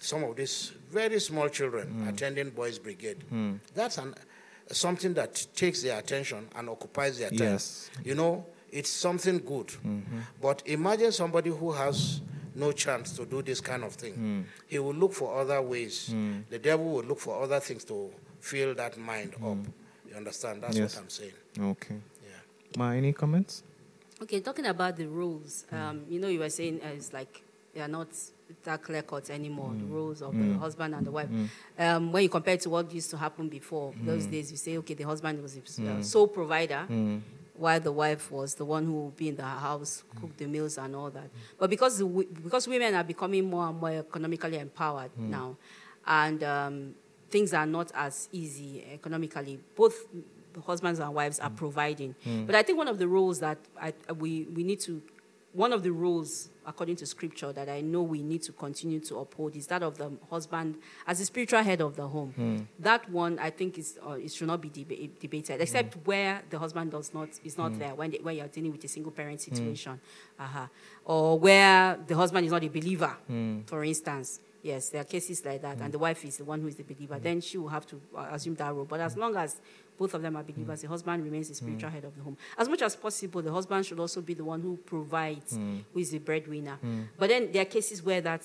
some of these very small children hmm. attending boys' brigade. Hmm. That's an, something that takes their attention and occupies their time. Yes. You know, it's something good. Mm-hmm. But imagine somebody who has no chance to do this kind of thing. He will look for other ways. The devil will look for other things to fill that mind up. You understand? That's Yes. what I'm saying. Okay. Ma, any comments? Okay, talking about the rules, um, you know, you were saying uh, it's like they are not that clear cut anymore, the roles of the husband and the wife. Um, when you compare it to what used to happen before, those days you say, okay, the husband was the uh, sole provider, while the wife was the one who would be in the house, cook the meals and all that. But because, the, because women are becoming more and more economically empowered now, and um, things are not as easy economically, both husbands and wives are mm. providing. Mm. But I think one of the roles that I, we, we need to, one of the roles according to scripture that I know we need to continue to uphold is that of the husband as the spiritual head of the home. Mm. That one I think is uh, it should not be deba- debated, except where the husband does not is not there when they, when you're dealing with a single parent situation, uh-huh. or where the husband is not a believer, for instance. Yes, there are cases like that, and the wife is the one who is the believer. Then she will have to uh, assume that role. But as long as both of them are believers, the husband remains the spiritual head of the home. As much as possible, the husband should also be the one who provides, hmm. who is the breadwinner. Hmm. But then there are cases where that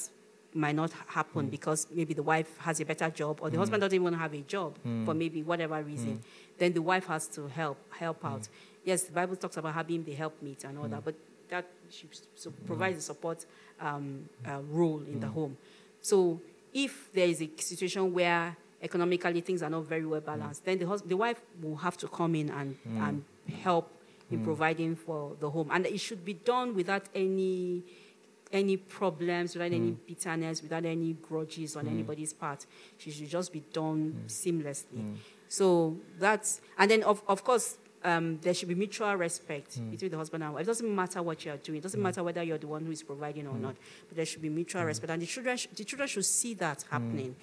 might not happen hmm. because maybe the wife has a better job or the husband doesn't even have a job for maybe whatever reason. Then the wife has to help help out. Yes, the Bible talks about having the helpmeet and all that, but that she so provides a support um, uh, role in the home. So if there is a situation where economically things are not very well mm. balanced, then the, hus- the wife will have to come in and, mm. and help in mm. providing for the home. And it should be done without any any problems, without any bitterness, without any grudges on anybody's part. She should just be done seamlessly. So that's, and then of, of course, um, there should be mutual respect between the husband and wife. It doesn't matter what you are doing. It doesn't matter whether you're the one who is providing or not. But there should be mutual respect, and the children, sh- the children should see that happening.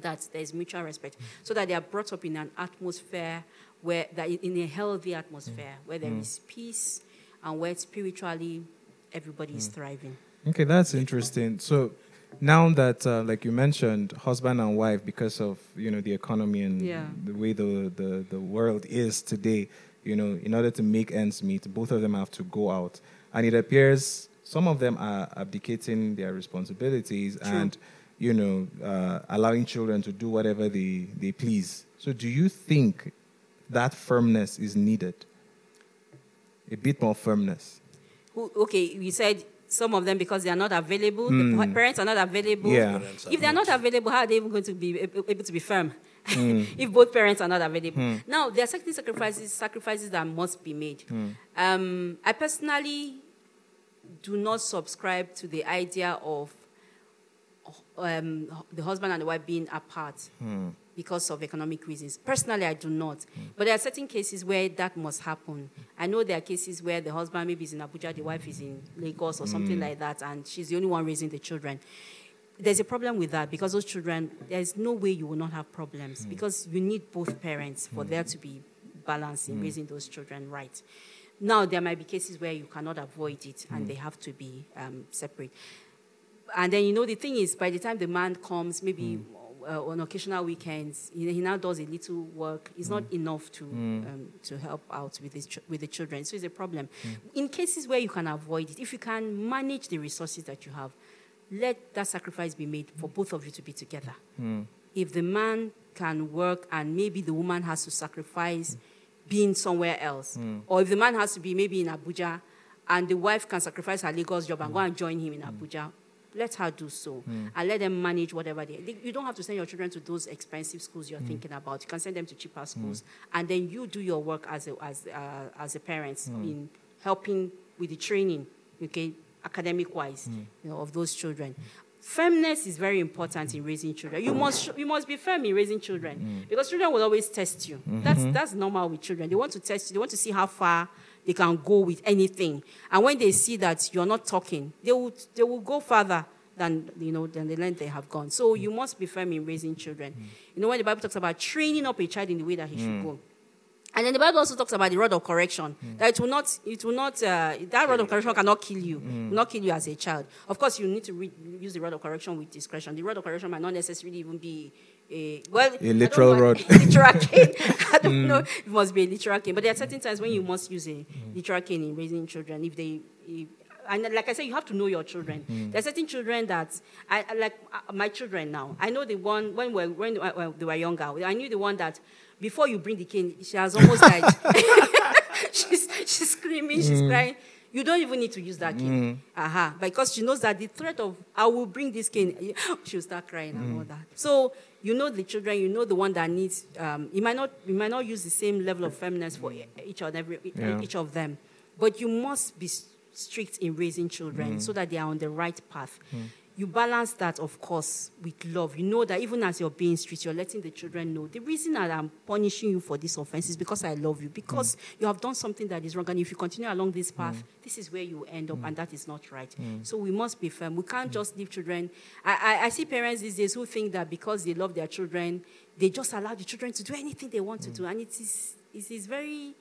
That there is mutual respect, so that they are brought up in an atmosphere where that in a healthy atmosphere mm. where there mm. is peace and where spiritually everybody is mm. thriving. Okay, that's interesting. So now that, uh, like you mentioned, husband and wife, because of you know the economy and Yeah. the way the, the the world is today, you know, in order to make ends meet, both of them have to go out, and it appears some of them are abdicating their responsibilities and you know uh, allowing children to do whatever they they please. So, do you think that firmness is needed? A bit more firmness. Okay, you said some of them because they are not available. The parents are not available. Yeah. If they are not available, how are they even going to be able to be firm? if both parents are not available. Now, there are certain sacrifices, sacrifices that must be made. Um, I personally do not subscribe to the idea of um, the husband and the wife being apart hmm. because of economic reasons. Personally, I do not. Hmm. But there are certain cases where that must happen. Hmm. I know there are cases where the husband maybe is in Abuja, the wife is in Lagos or something like that, and she's the only one raising the children. There's a problem with that because those children, there's no way you will not have problems because you need both parents for there to be balance in raising those children right. Now, there might be cases where you cannot avoid it and they have to be um, separate and then you know the thing is by the time the man comes maybe mm. uh, on occasional weekends. He, he now does a little work. It's not mm. enough to mm. um, to help out with his ch- with the children. So it's a problem. In cases where you can avoid it, if you can manage the resources that you have, let that sacrifice be made for both of you to be together. If the man can work and maybe the woman has to sacrifice being somewhere else, or if the man has to be maybe in Abuja and the wife can sacrifice her Lagos job and go and join him in Abuja, let her do so hmm. and let them manage whatever they, You don't have to send your children to those expensive schools you're hmm. thinking about. You can send them to cheaper hmm. schools, and then you do your work as a as uh, as a parent in helping with the training, okay, academic wise, you know, of those children. Firmness is very important in raising children. You must you must be firm in raising children because children will always test you. That's mm-hmm. that's normal with children. They want to test you. They want to see how far they can go with anything. And when they see that you're not talking, they will they will go further than you know than the length they have gone. So you mm. must be firm in raising children. Mm. You know when the Bible talks about training up a child in the way that he should mm. go. And then the Bible also talks about the rod of correction. That it will not, it will not, uh, that rod of correction cannot kill you, will not kill you as a child. Of course, you need to re- use the rod of correction with discretion. The rod of correction might not necessarily even be a well, don't literal rod. a literal cane. I don't know. Mm. It must be a literal cane, but there are certain times when you must use a mm. literal cane in raising children. If they, if, and like I said, you have to know your children. Mm. There are certain children that I like uh, my children now. I know the one when we when, uh, when they were younger. I knew the one that before you bring the cane, she has almost died. she's she's screaming, she's crying. You don't even need to use that cane. Aha. Because she knows that the threat of I will bring this cane, she'll start crying and all that. So you know the children, you know the one that needs um, you might not you might not use the same level of firmness for each and every Yeah. each of them. But you must be strict in raising children so that they are on the right path. You balance that, of course, with love. You know that even as you're being strict, you're letting the children know the reason that I'm punishing you for this offense is because I love you, because mm. you have done something that is wrong. And if you continue along this mm. path, this is where you end up, and mm. that is not right. So we must be firm. We can't just leave children. I, I, I see parents these days who think that because they love their children, they just allow the children to do anything they want to do. And it is, it is very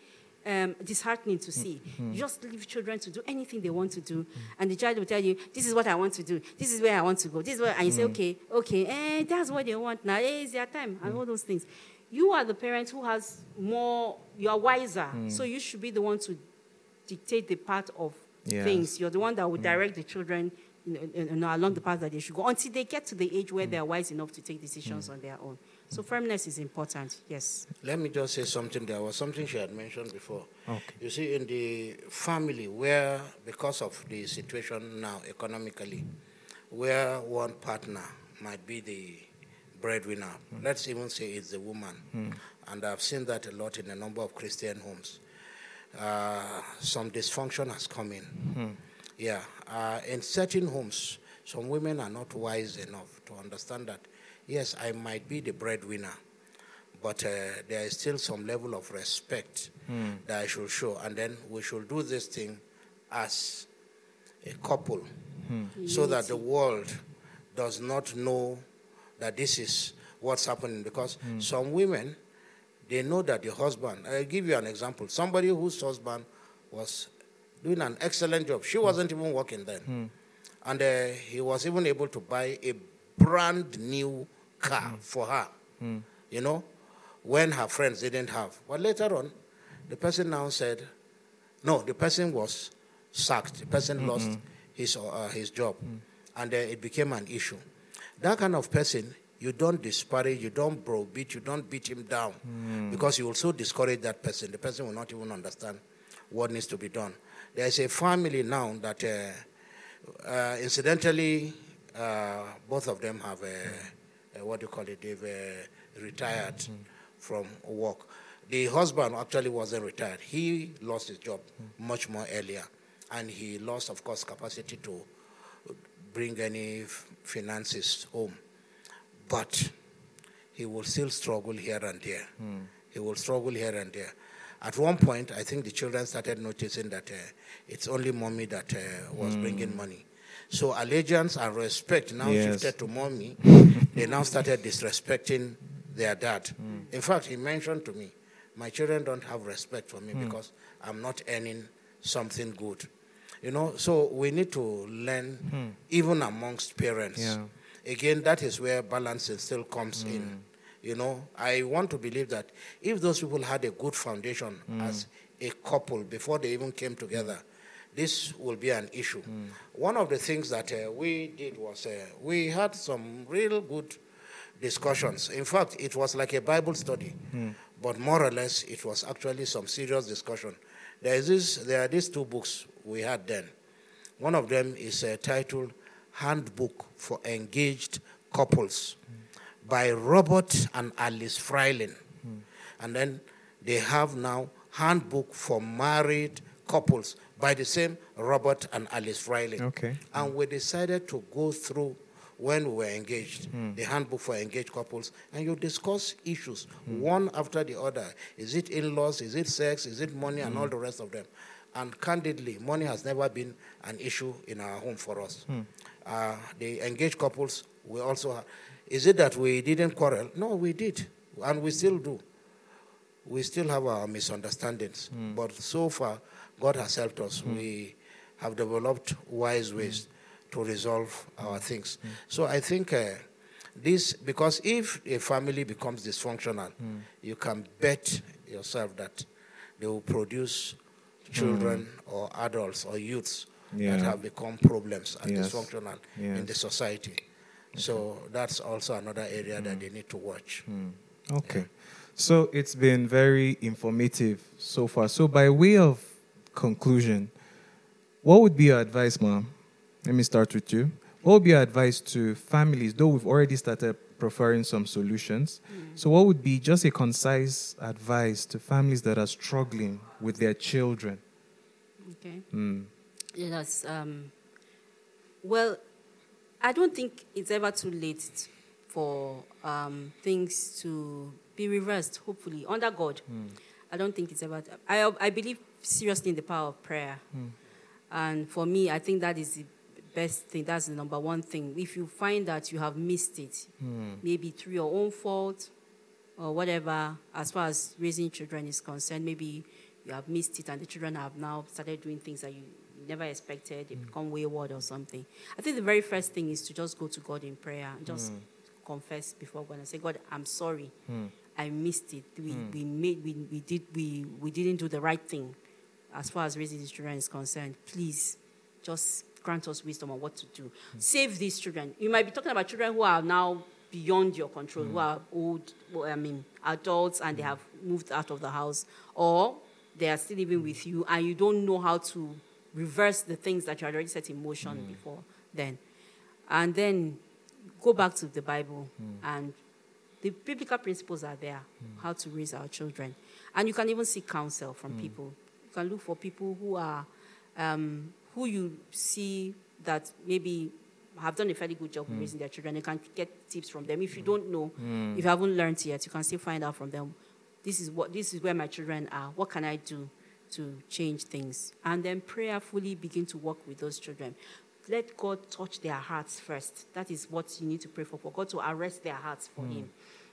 um, disheartening to see. You just leave children to do anything they want to do, and the child will tell you, "This is what I want to do. This is where I want to go. This is where," and you say, "Okay, okay, eh, that's what they want now. Eh, it's their time," and all those things. You are the parent who has more. You are wiser, so you should be the one to dictate the path of Yes. things. You're the one that will direct the children. You know, along the path that they should go until they get to the age where they are wise enough to take decisions on their own. So firmness is important. Yes. Let me just say something. There was something she had mentioned before. Okay. You see, in the family where, because of the situation now economically, where one partner might be the breadwinner, let's even say it's the woman, and I've seen that a lot in a number of Christian homes. Uh, some dysfunction has come in. Yeah, uh, in certain homes, some women are not wise enough to understand that. Yes, I might be the breadwinner, but uh, there is still some level of respect that I should show, and then we should do this thing as a couple, so that the world does not know that this is what's happening. Because some women, they know that the husband. I'll give you an example. Somebody whose husband was doing an excellent job. She wasn't even working then, and uh, he was even able to buy a brand new car for her. You know, when her friends didn't have. But later on, the person now said, no, the person was sacked. The person lost his uh, his job, and uh, it became an issue. That kind of person, you don't disparage, you don't browbeat, you don't beat him down, because you also discourage that person. The person will not even understand what needs to be done. There is a family now that, uh, uh, incidentally, uh, both of them have a, a what do you call it? They've uh, retired from work. The husband actually wasn't retired. He lost his job much more earlier, and he lost, of course, capacity to bring any finances home. But he will still struggle here and there. He will struggle here and there. At one point, I think the children started noticing that uh, it's only mommy that uh, was bringing money. So allegiance and respect now Yes. shifted to mommy. they now started disrespecting their dad. In fact, he mentioned to me, my children don't have respect for me hmm. because I'm not earning something good. You know, so we need to learn, hmm. even amongst parents. Yeah. again, that is where balancing still comes in. Hmm. You know, I want to believe that if those people had a good foundation as a couple before they even came together, this will be an issue. One of the things that uh, we did was uh, we had some real good discussions. In fact, it was like a Bible study, but more or less, it was actually some serious discussion. There is this, there are these two books we had then. One of them is uh, titled "Handbook for Engaged Couples" by Robert and Alice Fryling, and then they have now "Handbook for Married Couples" by the same Robert and Alice Fryling. Okay. And we decided to go through when we were engaged, hmm. the handbook for engaged couples, and you discuss issues hmm. one after the other. Is it in laws? Is it sex? Is it money? And all hmm. the rest of them. And candidly, money has never been an issue in our home for us. Uh, the engaged couples, we also ha- Is it that we didn't quarrel? No, we did. And we still do. We still have our misunderstandings. But so far, God has helped us. Hmm. We have developed wise hmm. ways to resolve our things. Hmm. So I think uh, this, because if a family becomes dysfunctional, you can bet yourself that they will produce children or adults or youths Yeah. that have become problems and Yes. dysfunctional in the Yes. society. So that's also another area that they need to watch. Okay. So it's been very informative so far. So, by way of conclusion, what would be your advice, ma'am? Let me start with you. What would be your advice to families, though we've already started preferring some solutions? So, what would be just a concise advice to families that are struggling with their children? Okay. Mm. Yeah, that's um, well, I don't think it's ever too late for um, things to be reversed. Hopefully, under God, I don't think it's ever. I I believe seriously in the power of prayer, and for me, I think that is the best thing. That's the number one thing. If you find that you have missed it, maybe through your own fault or whatever, as far as raising children is concerned, maybe you have missed it and the children have now started doing things that you never expected, they become wayward or something. I think the very first thing is to just go to God in prayer and just confess before God and say, God, I'm sorry. I missed it. We, we made we, we did we, we didn't do the right thing as far as raising these children is concerned. Please just grant us wisdom on what to do. Save these children. You might be talking about children who are now beyond your control, who mm. are old, well, I mean, adults, and they mm. have moved out of the house, or they are still living mm. with you, and you don't know how to reverse the things that you had already set in motion before then. And then go back to the Bible, and the biblical principles are there, how to raise our children. And you can even seek counsel from people. You can look for people who are, um, who you see that maybe have done a fairly good job of hmm. raising their children. You can get tips from them. If you don't know, hmm. if you haven't learned yet, you can still find out from them. This is what this is where my children are. What can I do to change things? And then prayerfully begin to work with those children. Let God touch their hearts first. That is what you need to pray for, for God to arrest their hearts for hmm. Him.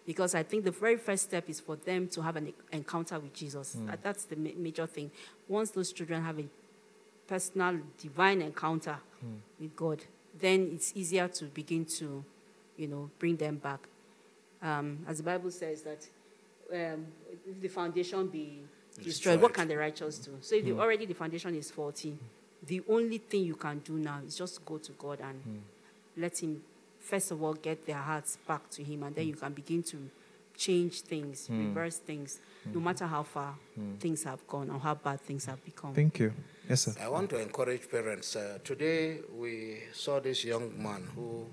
Because I think the very first step is for them to have an encounter with Jesus. Hmm. That- That's the ma- major thing. Once those children have a personal divine encounter hmm. with God, then it's easier to begin to, you know, bring them back. Um, as the Bible says that um, if the foundation be destroyed, what can the righteous do? So if the, hmm. already the foundation is faulty, the only thing you can do now is just go to God and let Him, first of all, get their hearts back to Him, and then you can begin to change things, hmm. reverse things, no hmm. matter how far hmm. things have gone or how bad things have become. Thank you. Yes, sir. I want to encourage parents. Uh, today we saw this young man who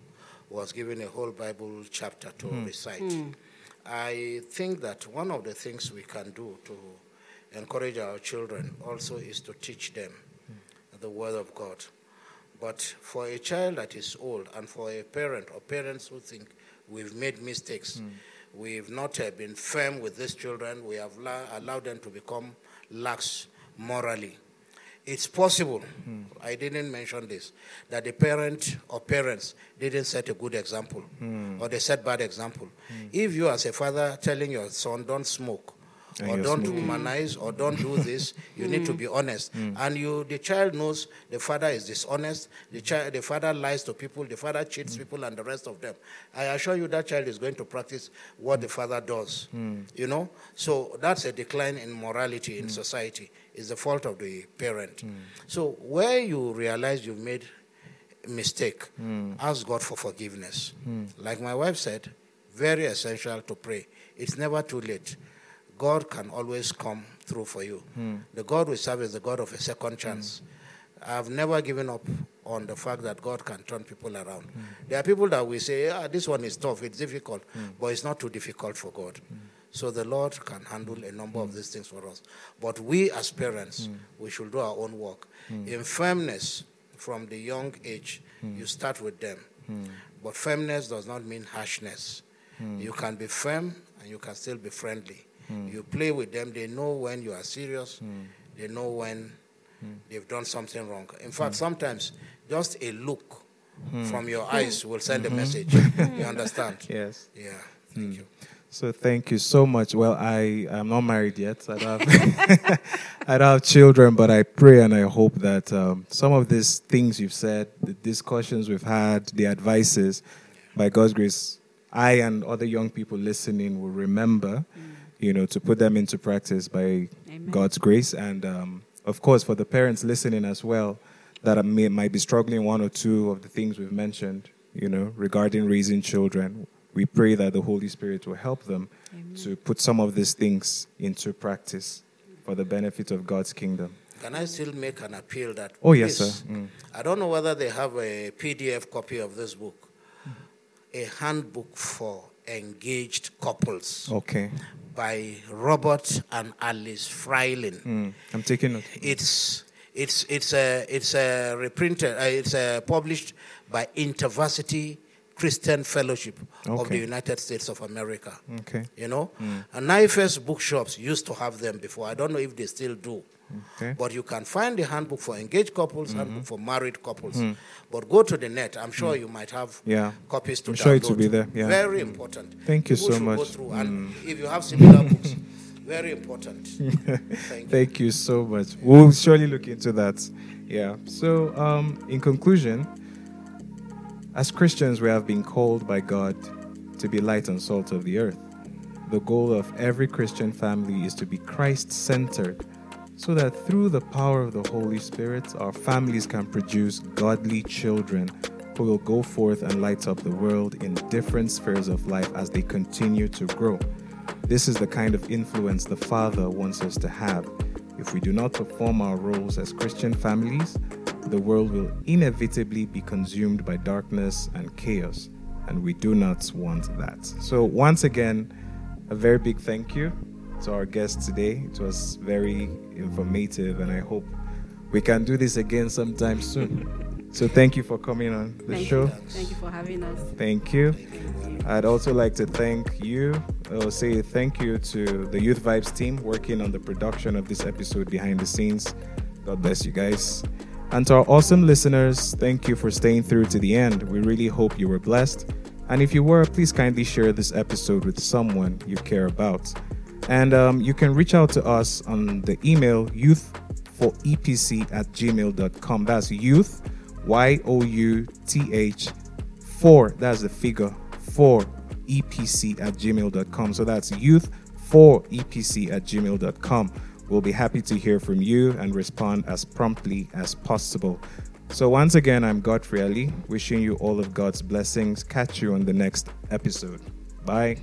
was given a whole Bible chapter to recite. I think that one of the things we can do to encourage our children also is to teach them the Word of God. But for a child that is old and for a parent or parents who think we've made mistakes, hmm. we've not uh, been firm with these children, we have allowed them to become lax morally. It's possible, hmm. I didn't mention this, that the parent or parents didn't set a good example hmm. or they set bad example. If you as a father telling your son don't smoke And or don't smoking. humanize or don't do this. You need to be mm. honest. Mm. And you, the child knows the father is dishonest. The child, the father lies to people. The father cheats mm. people, and the rest of them. I assure you, that child is going to practice what the father does. You know, so that's a decline in morality in society. It's the fault of the parent. So where you realize you've made a mistake, ask God for forgiveness. Like my wife said, very essential to pray. It's never too late. God can always come through for you. Hmm. The God we serve is the God of a second chance. I've never given up on the fact that God can turn people around. Hmm. There are people that we say, ah, this one is tough, it's difficult, hmm. but it's not too difficult for God. So the Lord can handle a number of these things for us. But we as parents, we should do our own work. In firmness, from the young age, you start with them. But firmness does not mean harshness. You can be firm and you can still be friendly. Hmm. You play with them, they know when you are serious, hmm. they know when hmm. they've done something wrong. In fact, sometimes just a look from your eyes will send a message. you understand? Yes. Yeah. Thank you. So thank you so much. Well, I am not married yet. I don't have, I don't have children, but I pray and I hope that um, some of these things you've said, the discussions we've had, the advices, by God's grace, I and other young people listening will remember, you know, to put them into practice by Amen. God's grace. And um, of course, for the parents listening as well, that may, might be struggling one or two of the things we've mentioned, you know, regarding raising children. We pray that the Holy Spirit will help them to put some of these things into practice for the benefit of God's kingdom. Can I still make an appeal that? Oh, yes, sir. Mm. I don't know whether they have a PDF copy of this book, a handbook for engaged couples Okay. By Robert and Alice Fryling. Mm. I'm taking note. It's it's it's a it's a reprinted. Uh, it's a published by InterVarsity Christian Fellowship of the United States of America. Okay. You know, and NIFES bookshops used to have them before. I don't know if they still do. Okay. But you can find the handbook for engaged couples, mm-hmm. handbook for married couples. Mm-hmm. But go to the net. I'm sure mm. you might have Yeah. copies to I'm download. sure it will be there, yeah. Very important. Thank you People so much. Go through. And mm. if you have similar books, very important. Thank you. Thank you so much. We'll surely look into that. Yeah. So, um, in conclusion, as Christians, we have been called by God to be light and salt of the earth. The goal of every Christian family is to be Christ centered, so that through the power of the Holy Spirit, our families can produce godly children who will go forth and light up the world in different spheres of life as they continue to grow. This is the kind of influence the Father wants us to have. If we do not perform our roles as Christian families, the world will inevitably be consumed by darkness and chaos, and we do not want that. So, once again, a very big thank you to our guest today. It was very informative, and I hope we can do this again sometime soon. So, thank you for coming on the Thank show. you. Thank you for having us. Thank you. I'd also like to thank you, or say thank you to the Youth Vibes team working on the production of this episode behind the scenes. God bless you guys. And to our awesome listeners, thank you for staying through to the end. We really hope you were blessed. And if you were, please kindly share this episode with someone you care about. And um, you can reach out to us on the email youth4epc at gmail.com. That's youth, Y O U T H, 4, that's the figure, 4 epc at gmail.com. So that's youth for epc at gmail.com. We'll be happy to hear from you and respond as promptly as possible. So, once again, I'm Godfrey Ali, wishing you all of God's blessings. Catch you on the next episode. Bye.